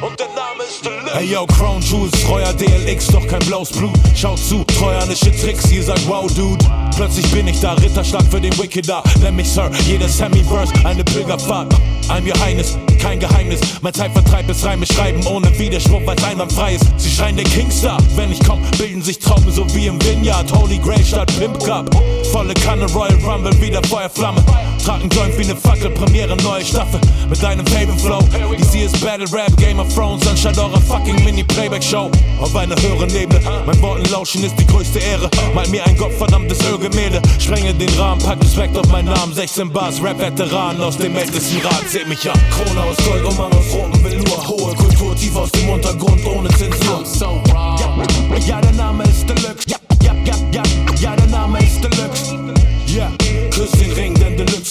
Und der Name ist Deluxe. Hey yo, Crown Jewels, treuer DLX, doch kein blaues Blut. Schaut zu, treuernische Tricks, ihr sagt wow, Dude. Plötzlich bin ich da, Ritterschlag für den Wickeder. Nenn mich Sir, jeder Semi-Verse, eine Pilgerfahrt. I'm your Highness, kein Geheimnis. Mein Zeitvertreib ist Reime schreiben ohne Widerspruch, weil's einwandfrei ist. Sie schreien der Kingstar, wenn ich komm, bilden sich Trauben so wie im Vineyard. Holy Grail statt Pimp Cup. Volle Kanne Royal Rumble, wieder Feuerflamme. Trag ein Joint wie ne Fackel, Premiere, neue Staffel. Mit deinem Favorite Flow. DC ist Battle Rap, Game of Thrones, anstatt eurer fucking Mini-Playback-Show. Auf einer höheren Ebene, mein Worten lauschen ist die größte Ehre. Mal mir ein gottverdammtes Ölgemälde. Sprenge den Rahmen, pack Respekt auf meinen Namen. 16 Bars, Rap-Veteran aus dem ältesten Rat. Seht mich an. Krone aus Gold, Umhang aus rotem Velour. Hohe Kultur, tief aus dem Untergrund, ohne Zensur. Ja, ja, der Name ist Deluxe.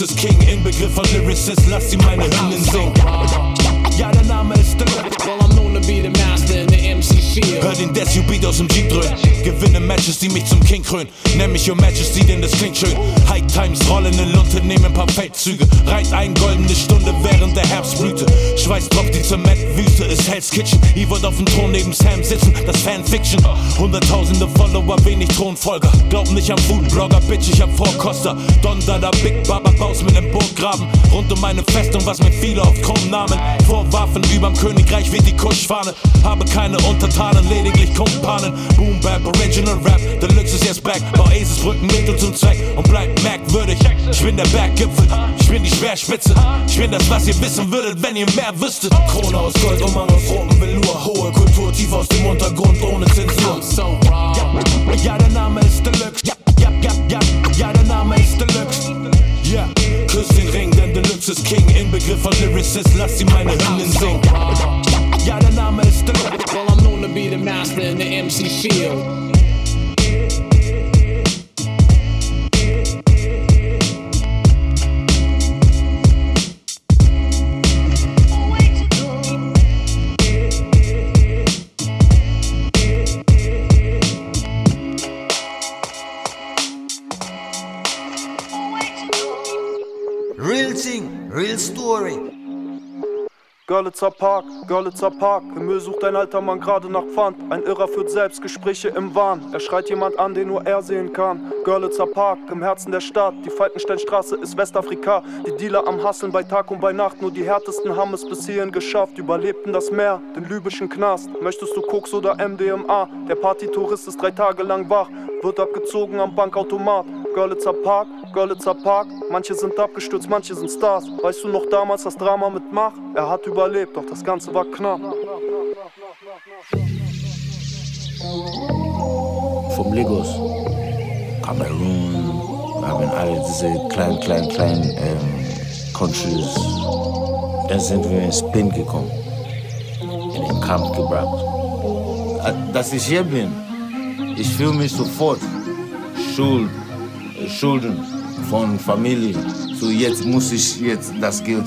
Ist King. Inbegriff von Lyricist, lass sie meine Hymnen singen. Ja, der Name ist Deluxe. Hör den Desu Beat aus dem Jeep dröhnen. Gewinne Matches, die mich zum King krönen. Nenn mich Your Majesty, denn das klingt schön. High Times, rollende Lunte, nehmen paar Feldzüge. Reit ein goldene Stunde während der Herbstblüte. Schweiß tropft die Zementwüste, ist Hell's Kitchen. Ihr wollt auf dem Thron neben Sam sitzen, das Fanfiction. Hunderttausende Follower, wenig Thronfolger. Glaub nicht am Foodblogger, Bitch, ich hab Vorkoster. Donder, da Big Baba Baus mit nem Burggraben. Rund um meine Festung, was mir viele auf Kronnamen vorwarfen. Überm Königreich weht die Kuschfahne. Habe keine Untertanen, lediglich Kumpanen. Boom Bap, Original Rap, Deluxe ist jetzt back. Bau Eselsbrücken, Mittel zum Zweck und bleib merkwürdig. Ich bin der Berggipfel, ich bin die Speerspitze. Ich bin das, was ihr wissen würdet, wenn ihr mehr wüsstet. Krone aus Gold, Umhang aus rotem Velour. Hohe Kultur, tief aus dem Untergrund, ohne Zensur. Ja, ja, der Name ist Deluxe. Ja, ja, ja, ja, ja, der Name ist Deluxe. Ja, küss den Ring, denn Deluxe ist King. Inbegriff von Lyricist, lass sie meine Hymnen singen. Ja, der Name ist Deluxe. Be the master in the MC field. Görlitzer Park, Görlitzer Park. Im Müll sucht ein alter Mann gerade nach Pfand. Ein Irrer führt Selbstgespräche im Wahn. Er schreit jemand an, den nur er sehen kann. Görlitzer Park, im Herzen der Stadt. Die Falkensteinstraße ist Westafrika. Die Dealer am Hasseln bei Tag und bei Nacht. Nur die härtesten haben es bis hierhin geschafft. Überlebten das Meer, den libyschen Knast. Möchtest du Koks oder MDMA? Der Partytourist ist drei Tage lang wach. Wird abgezogen am Bankautomat. Görlitzer Park, Görlitzer Park. Manche sind abgestürzt, manche sind Stars. Weißt du noch damals das Drama mit Mach? Er hat überlebt, doch das Ganze war knapp. From Lagos, wir haben alle diese kleinen, kleinen, kleinen ähm, Countries. Dann sind wir in Spain gekommen, in den Camp gebracht. Äh, Dass ich hier bin, ich fühle mich sofort schuld, äh, Schulden von Familie. So jetzt muss ich jetzt das Geld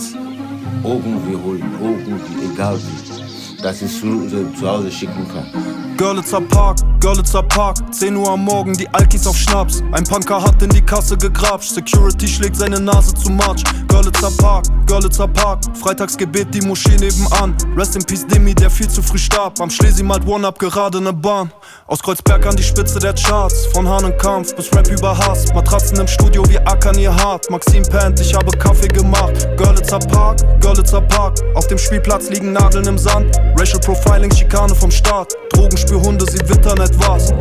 irgendwie holen, irgendwie, egal wie, dass ich zu, zu Hause schicken kann. Görlitzer Park, Görlitzer Park, 10 Uhr am Morgen, die Alkis auf Schnaps. Ein Punker hat in die Kasse gegrapscht, Security schlägt seine Nase zu March. Görlitzer Park, Görlitzer Park, Freitagsgebet, die Moschee nebenan. Rest in Peace Demi, der viel zu früh starb. Am Schlesi malt One-Up gerade ne Bahn. Aus Kreuzberg an die Spitze der Charts, von Hahnenkampf bis Rap über Hass. Matratzen im Studio, wir ackern ihr hart. Maxim pennt, ich habe Kaffee gemacht. Görlitzer Park, Görlitzer Park, auf dem Spielplatz liegen Nadeln im Sand. Racial Profiling, Schikane vom Staat. Drogenspürhunde, sie wittern etwas.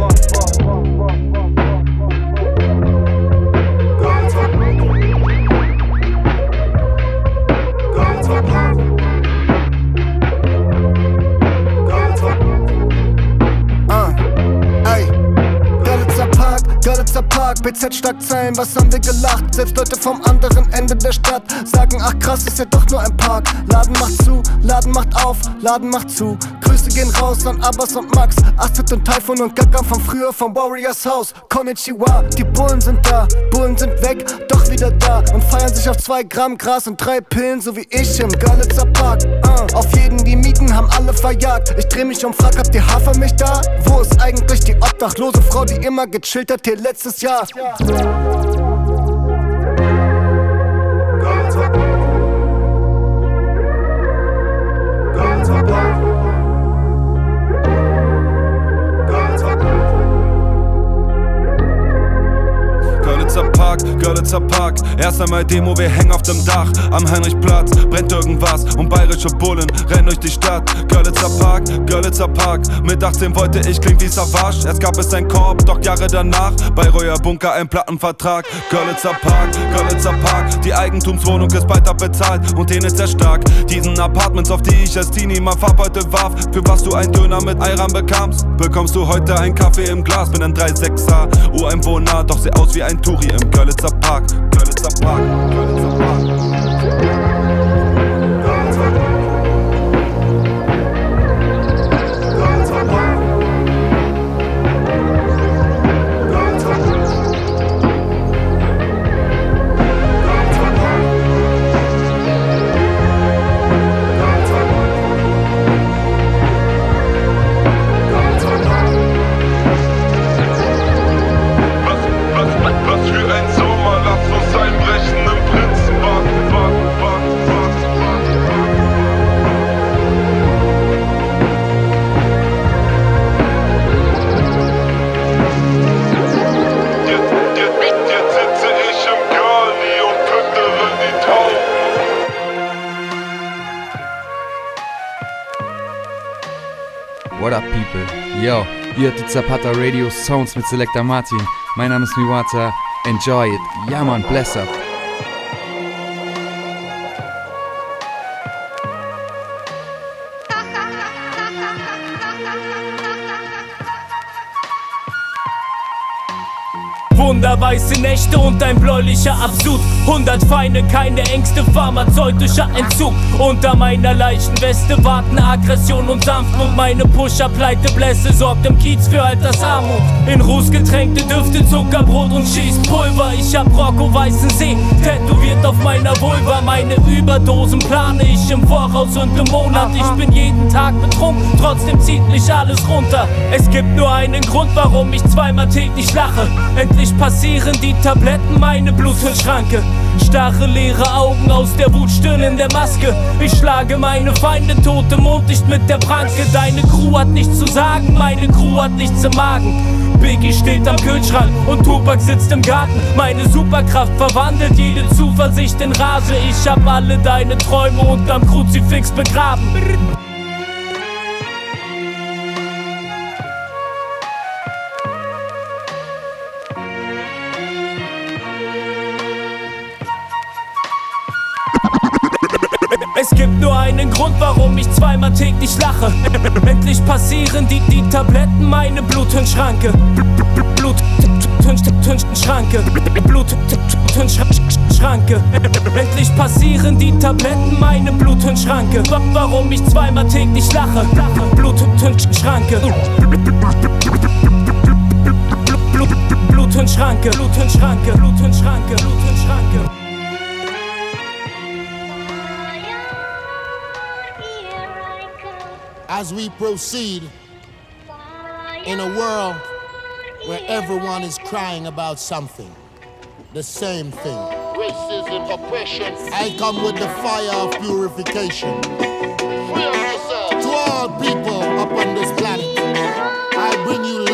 Görlitzer Park, BZ Schlagzeilen, was haben wir gelacht? Selbst Leute vom anderen Ende der Stadt sagen, ach krass, ist ja doch nur ein Park. Laden macht zu, Laden macht auf, Laden macht zu. Grüße gehen raus an Abbas und Max, Astrid und Typhoon und Gagan von früher vom Warriors Haus. Konnichiwa, die Bullen sind da, Bullen sind weg, doch wieder da und feiern sich auf zwei Gramm Gras und drei Pillen, so wie ich im Görlitzer Park. Ah, auf jeden die Mieten haben alle verjagt. Ich dreh mich um, frag, habt ihr Hafermilch da? Wo ist eigentlich die obdachlose Frau, die immer gechillt hat hier Nächstes Park, Görlitzer Park. Erst einmal Demo, wir hängen auf dem Dach. Am Heinrichplatz brennt irgendwas und bayerische Bullen rennen durch die Stadt. Görlitzer Park, Görlitzer Park. Mit 18 wollte ich klingen wie Savage. Erst gab es ein Korb, doch Jahre danach bei Reuer Bunker ein Plattenvertrag. Görlitzer Park, Görlitzer Park. Die Eigentumswohnung ist bald abbezahlt und den ist sehr stark. Diesen Apartments, auf die ich als Teenie mal Farbeute warf. Für was du ein Döner mit Eiran bekamst, bekommst du heute ein Kaffee im Glas. Bin ein 3-6er, Ureinwohner, doch seh aus wie ein Touri im Görlitzer Park. Görlitzer Park, Görlitzer Park. Yo, ihr die Zapata Radio Sounds mit Selector Martin. Mein Name ist Miwata. Enjoy it. Ja, man, bless up. Wunderweiße Nächte und ein bläulicher Absud. Hundert Feinde, keine Ängste, pharmazeutischer Entzug. Unter meiner leichten Weste warten Aggression und Sanftmut. Meine Pusher-Pleite Blässe sorgt im Kiez für Altersarmut. In Ruß getränkte Düfte, Zuckerbrot und schießt Pulver. Ich hab Rocco Weißen See, tätowiert auf meiner Vulva. Meine Überdosen plane ich im Voraus und im Monat. Ich bin jeden Tag betrunken, trotzdem zieht mich alles runter. Es gibt nur einen Grund, warum ich zweimal täglich lache. Endlich passieren die Tabletten meine Bluthirnschranke. Starre leere Augen aus der Wut, Stirn in der Maske. Ich schlage meine Feinde tot im Mondlicht mit der Pranke. Deine Crew hat nichts zu sagen, meine Crew hat nichts im Magen. Biggie steht am Kühlschrank und Tupac sitzt im Garten. Meine Superkraft verwandelt jede Zuversicht in Rage. Ich hab alle deine Träume unterm Kruzifix begraben. Es gibt nur einen Grund, warum ich zweimal täglich lache. Endlich passieren die, die Tabletten meine Bluthirnschranke. Blut, Schranke. Blut, Schranke. Endlich passieren die Tabletten meine Bluthirnschranke. Warum ich zweimal täglich lache. Blut, Schranke. Bluthirnschranke. Bluthirnschranke. Bluthirnschranke. Bluthirnschranke. As we proceed in a world where everyone is crying about something, the same thing. Racism, oppression. I come with the fire of purification. To all people upon this planet, I bring you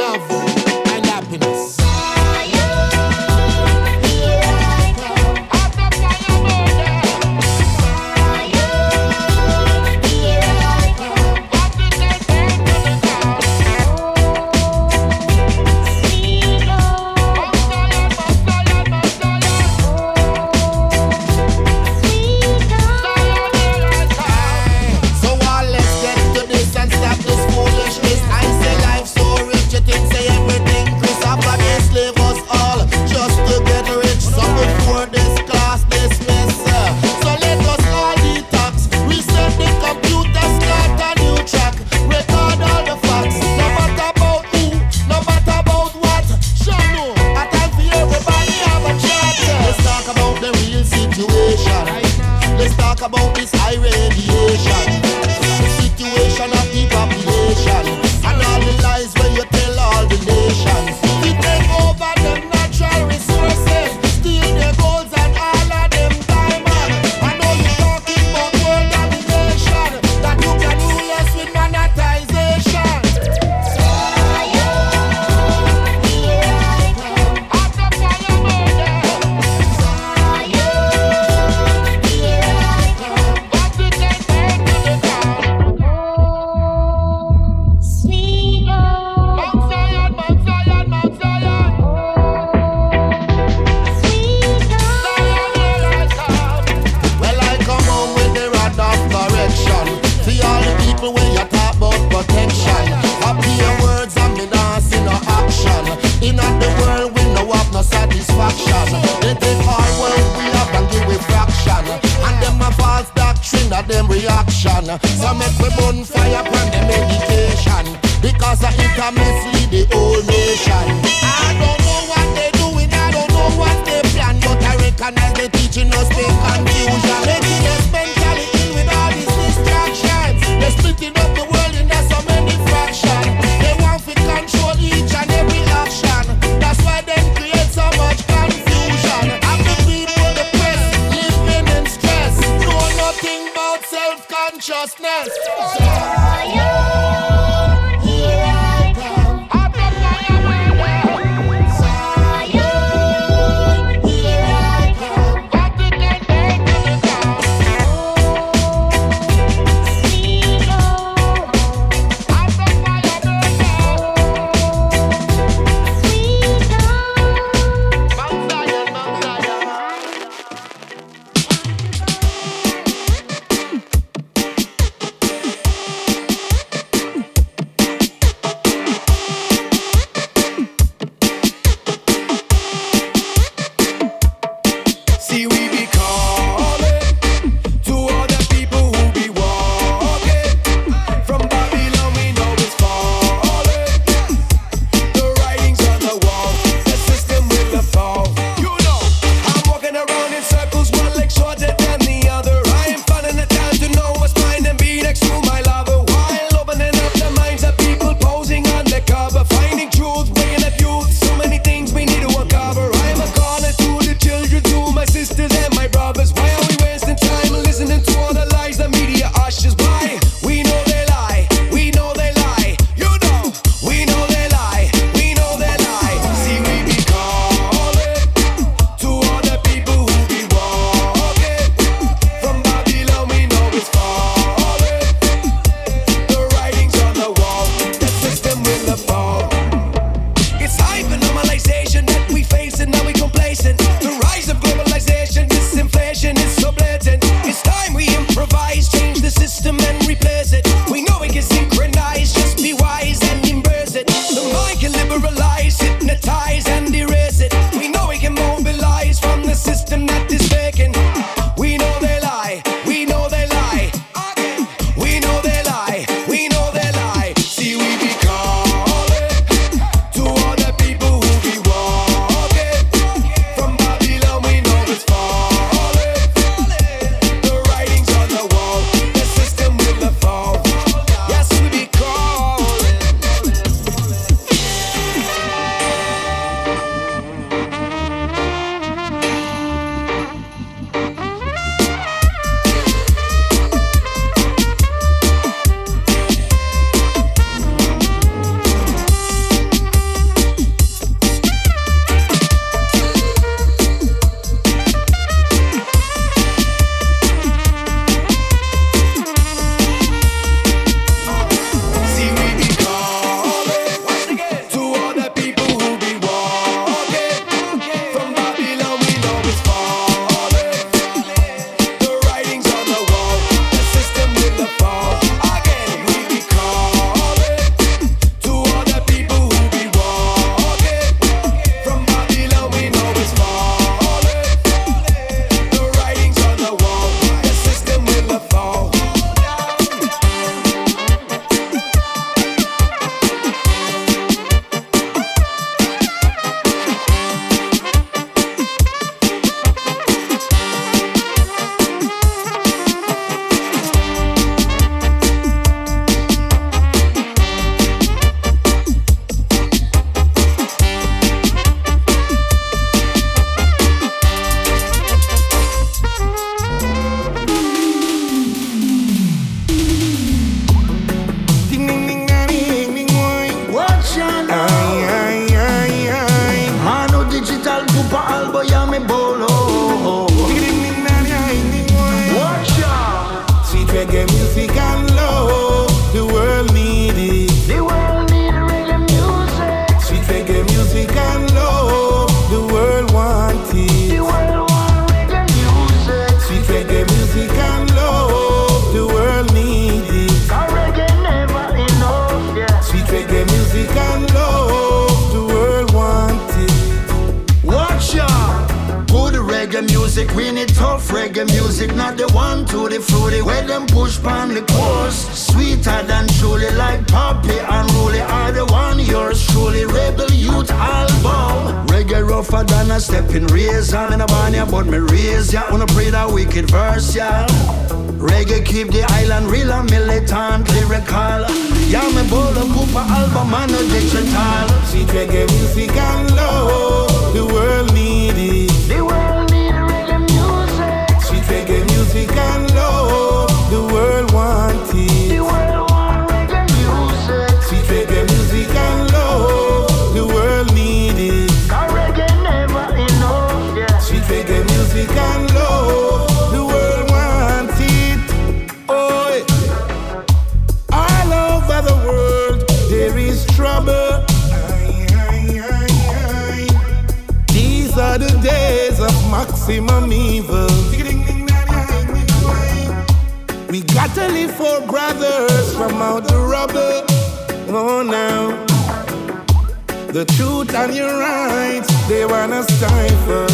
the truth and your rights, they wanna stifle.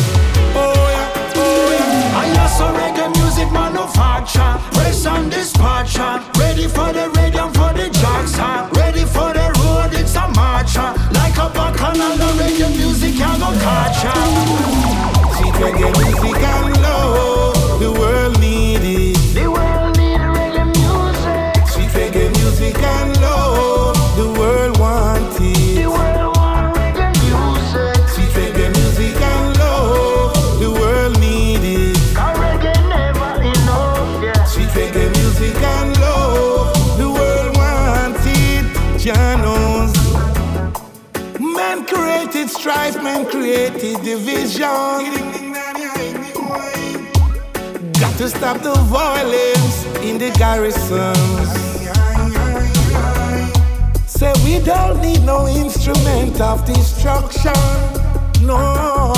Oh yeah, oh yeah. I also reggae music manufacture, press and dispatcher, ready for the radium for the jackson, ready for the road, it's a marcher. Like a bacchanal, the reggae music I go catch See reggae music and created division. Got to stop the violence in the garrisons. Say we don't need no instrument of destruction. No.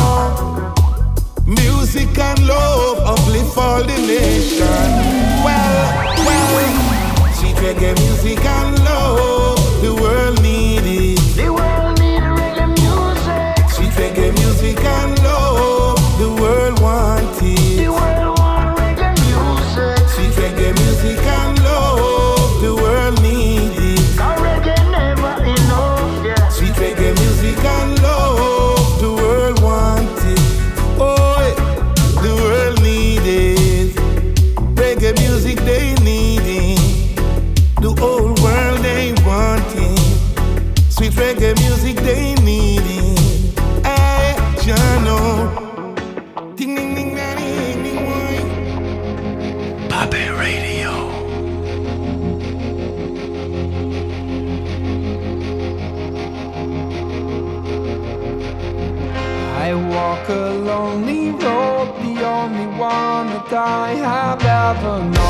Music and love uplift all the nation. Well, well, cheap reggae music and love the world needed. can love the world one. another night.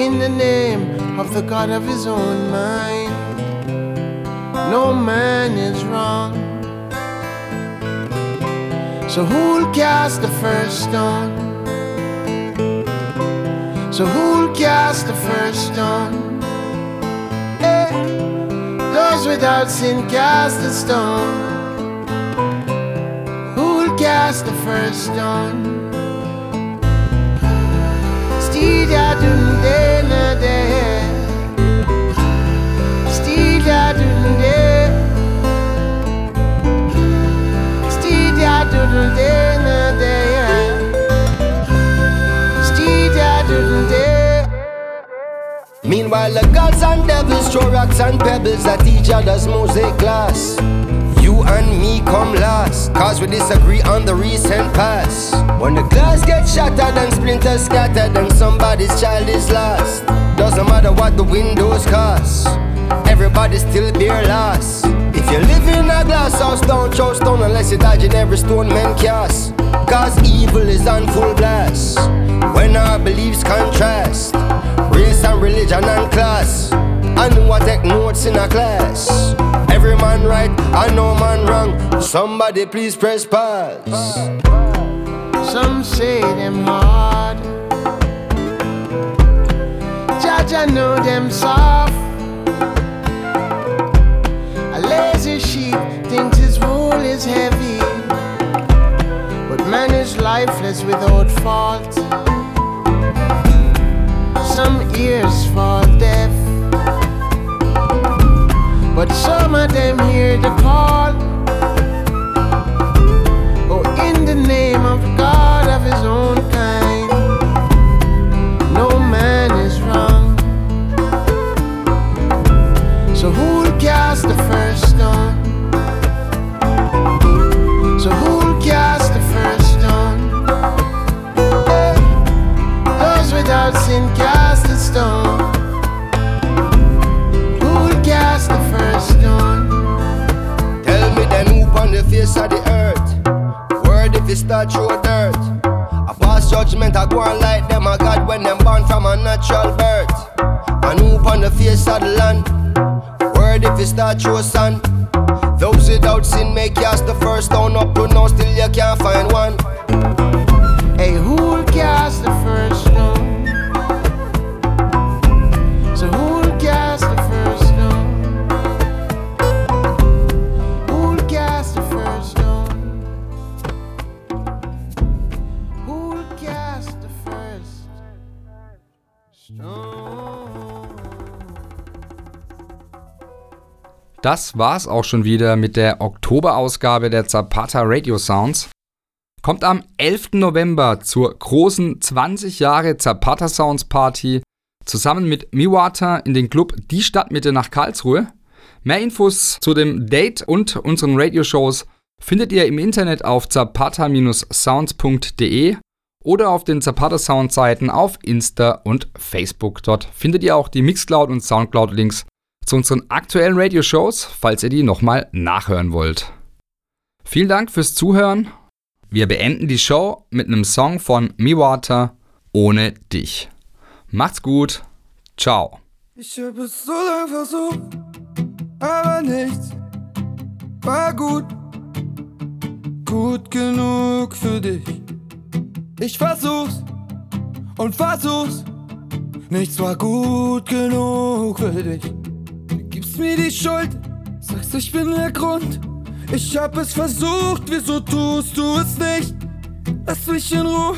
In the name of the God of his own mind. No man is wrong. So who'll cast the first stone? So who'll cast the first stone? Eh, those without sin cast the stone. Who'll cast the first stone? Meanwhile, the gods and devils throw rocks and pebbles at each other's mosaic glass. And me come last, cause we disagree on the recent past. When the glass gets shattered and splinters scattered, and somebody's child is lost. Doesn't matter what the windows cost, everybody still bear loss. If you live in a glass house, don't throw stone unless you're dodging every stone men cast. Cause evil is on full blast when our beliefs contrast race and religion and class. I know I take notes in a class. Every man right, I know man wrong. Somebody please press pause. Some say them hard. Judge, I know them soft. A lazy sheep thinks his wool is heavy. But man is lifeless without fault some ears fall deaf but some of them hear the call. Oh, in the name of God of His own kind, no man is wrong. So who'll cast the first stone? So who'll cast the first stone? Those without sin cast. Start throw dirt. I pass judgment, I go on like them. I God when them born from a natural birth. And who on the face of the land. Word if you start throw sun. Those without sin may cast the first stone up to now, still you can't find one. Hey, who'll Das war's auch schon wieder mit der Oktoberausgabe der Zapata Radio Sounds. Kommt am 11. November zur großen 20 Jahre Zapata Sounds Party zusammen mit Miwata in den Club Die Stadtmitte nach Karlsruhe. Mehr Infos zu dem Date und unseren Radioshows findet ihr im Internet auf zapata-sounds.de oder auf den Zapata Sound Seiten auf Insta und Facebook. Dort findet ihr auch die Mixcloud und Soundcloud Links zu unseren aktuellen Radioshows, falls ihr die nochmal nachhören wollt. Vielen Dank fürs Zuhören. Wir beenden die Show mit einem Song von Miwata Ohne dich. Macht's gut. Ciao. Ich hab es so lang versucht, aber nichts war gut, gut genug für dich. Ich versuch's und versuch's, nichts war gut genug für dich. Mir die Schuld, sagst ich bin der Grund. Ich hab es versucht, wieso tust du es nicht? Lass mich in Ruhe,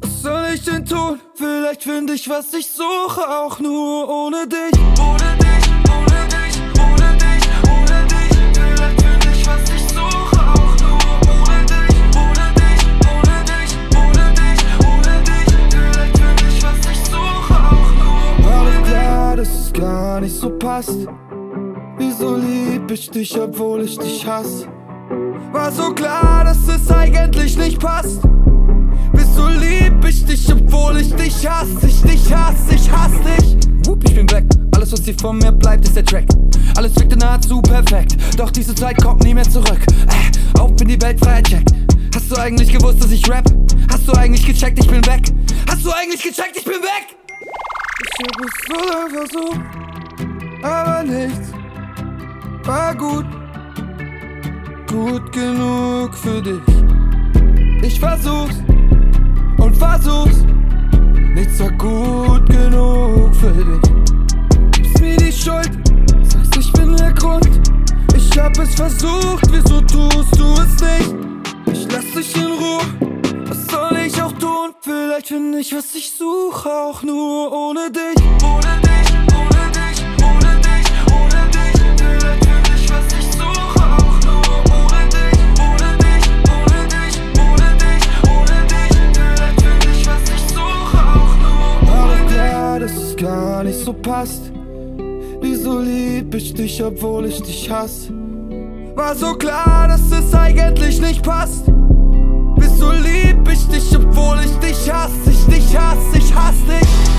was soll ich denn tun? Vielleicht finde ich, was ich suche, auch nur ohne dich. Ohne dich, ohne dich, ohne dich, ohne dich. Vielleicht finde ich, was ich suche, auch nur ohne dich. Ohne dich, ohne dich, ohne dich, ohne dich. Vielleicht finde ich, was ich suche, auch nur War doch klar, dass es gar nicht so passt. Wieso lieb ich dich, obwohl ich dich hasse? War so klar, dass es eigentlich nicht passt. Wieso lieb ich dich, obwohl ich dich hasse? Ich dich hasse, ich hasse dich. Whoop, ich bin weg. Alles, was hier von mir bleibt, ist der Track. Alles wirkte nahezu perfekt. Doch diese Zeit kommt nie mehr zurück. Äh, auf in die Weltfreiheit checkt. Hast du eigentlich gewusst, dass ich rap? Hast du eigentlich gecheckt, ich bin weg? Hast du eigentlich gecheckt, ich bin weg? Ich hab es so lange versucht, aber nichts war gut, gut genug für dich. Ich versuch's und versuch's, nichts war gut genug für dich. Gibst mir die Schuld, sagst ich bin der Grund. Ich hab es versucht, wieso tust du es nicht? Ich lass dich in Ruhe, was soll ich auch tun? Vielleicht finde ich, was ich suche, auch nur ohne dich. Ohne dich, gar nicht so passt. Wieso lieb ich dich, obwohl ich dich hasse? War so klar, dass es eigentlich nicht passt. Wieso lieb ich dich, obwohl ich dich hasse? Ich dich hasse, ich hasse dich.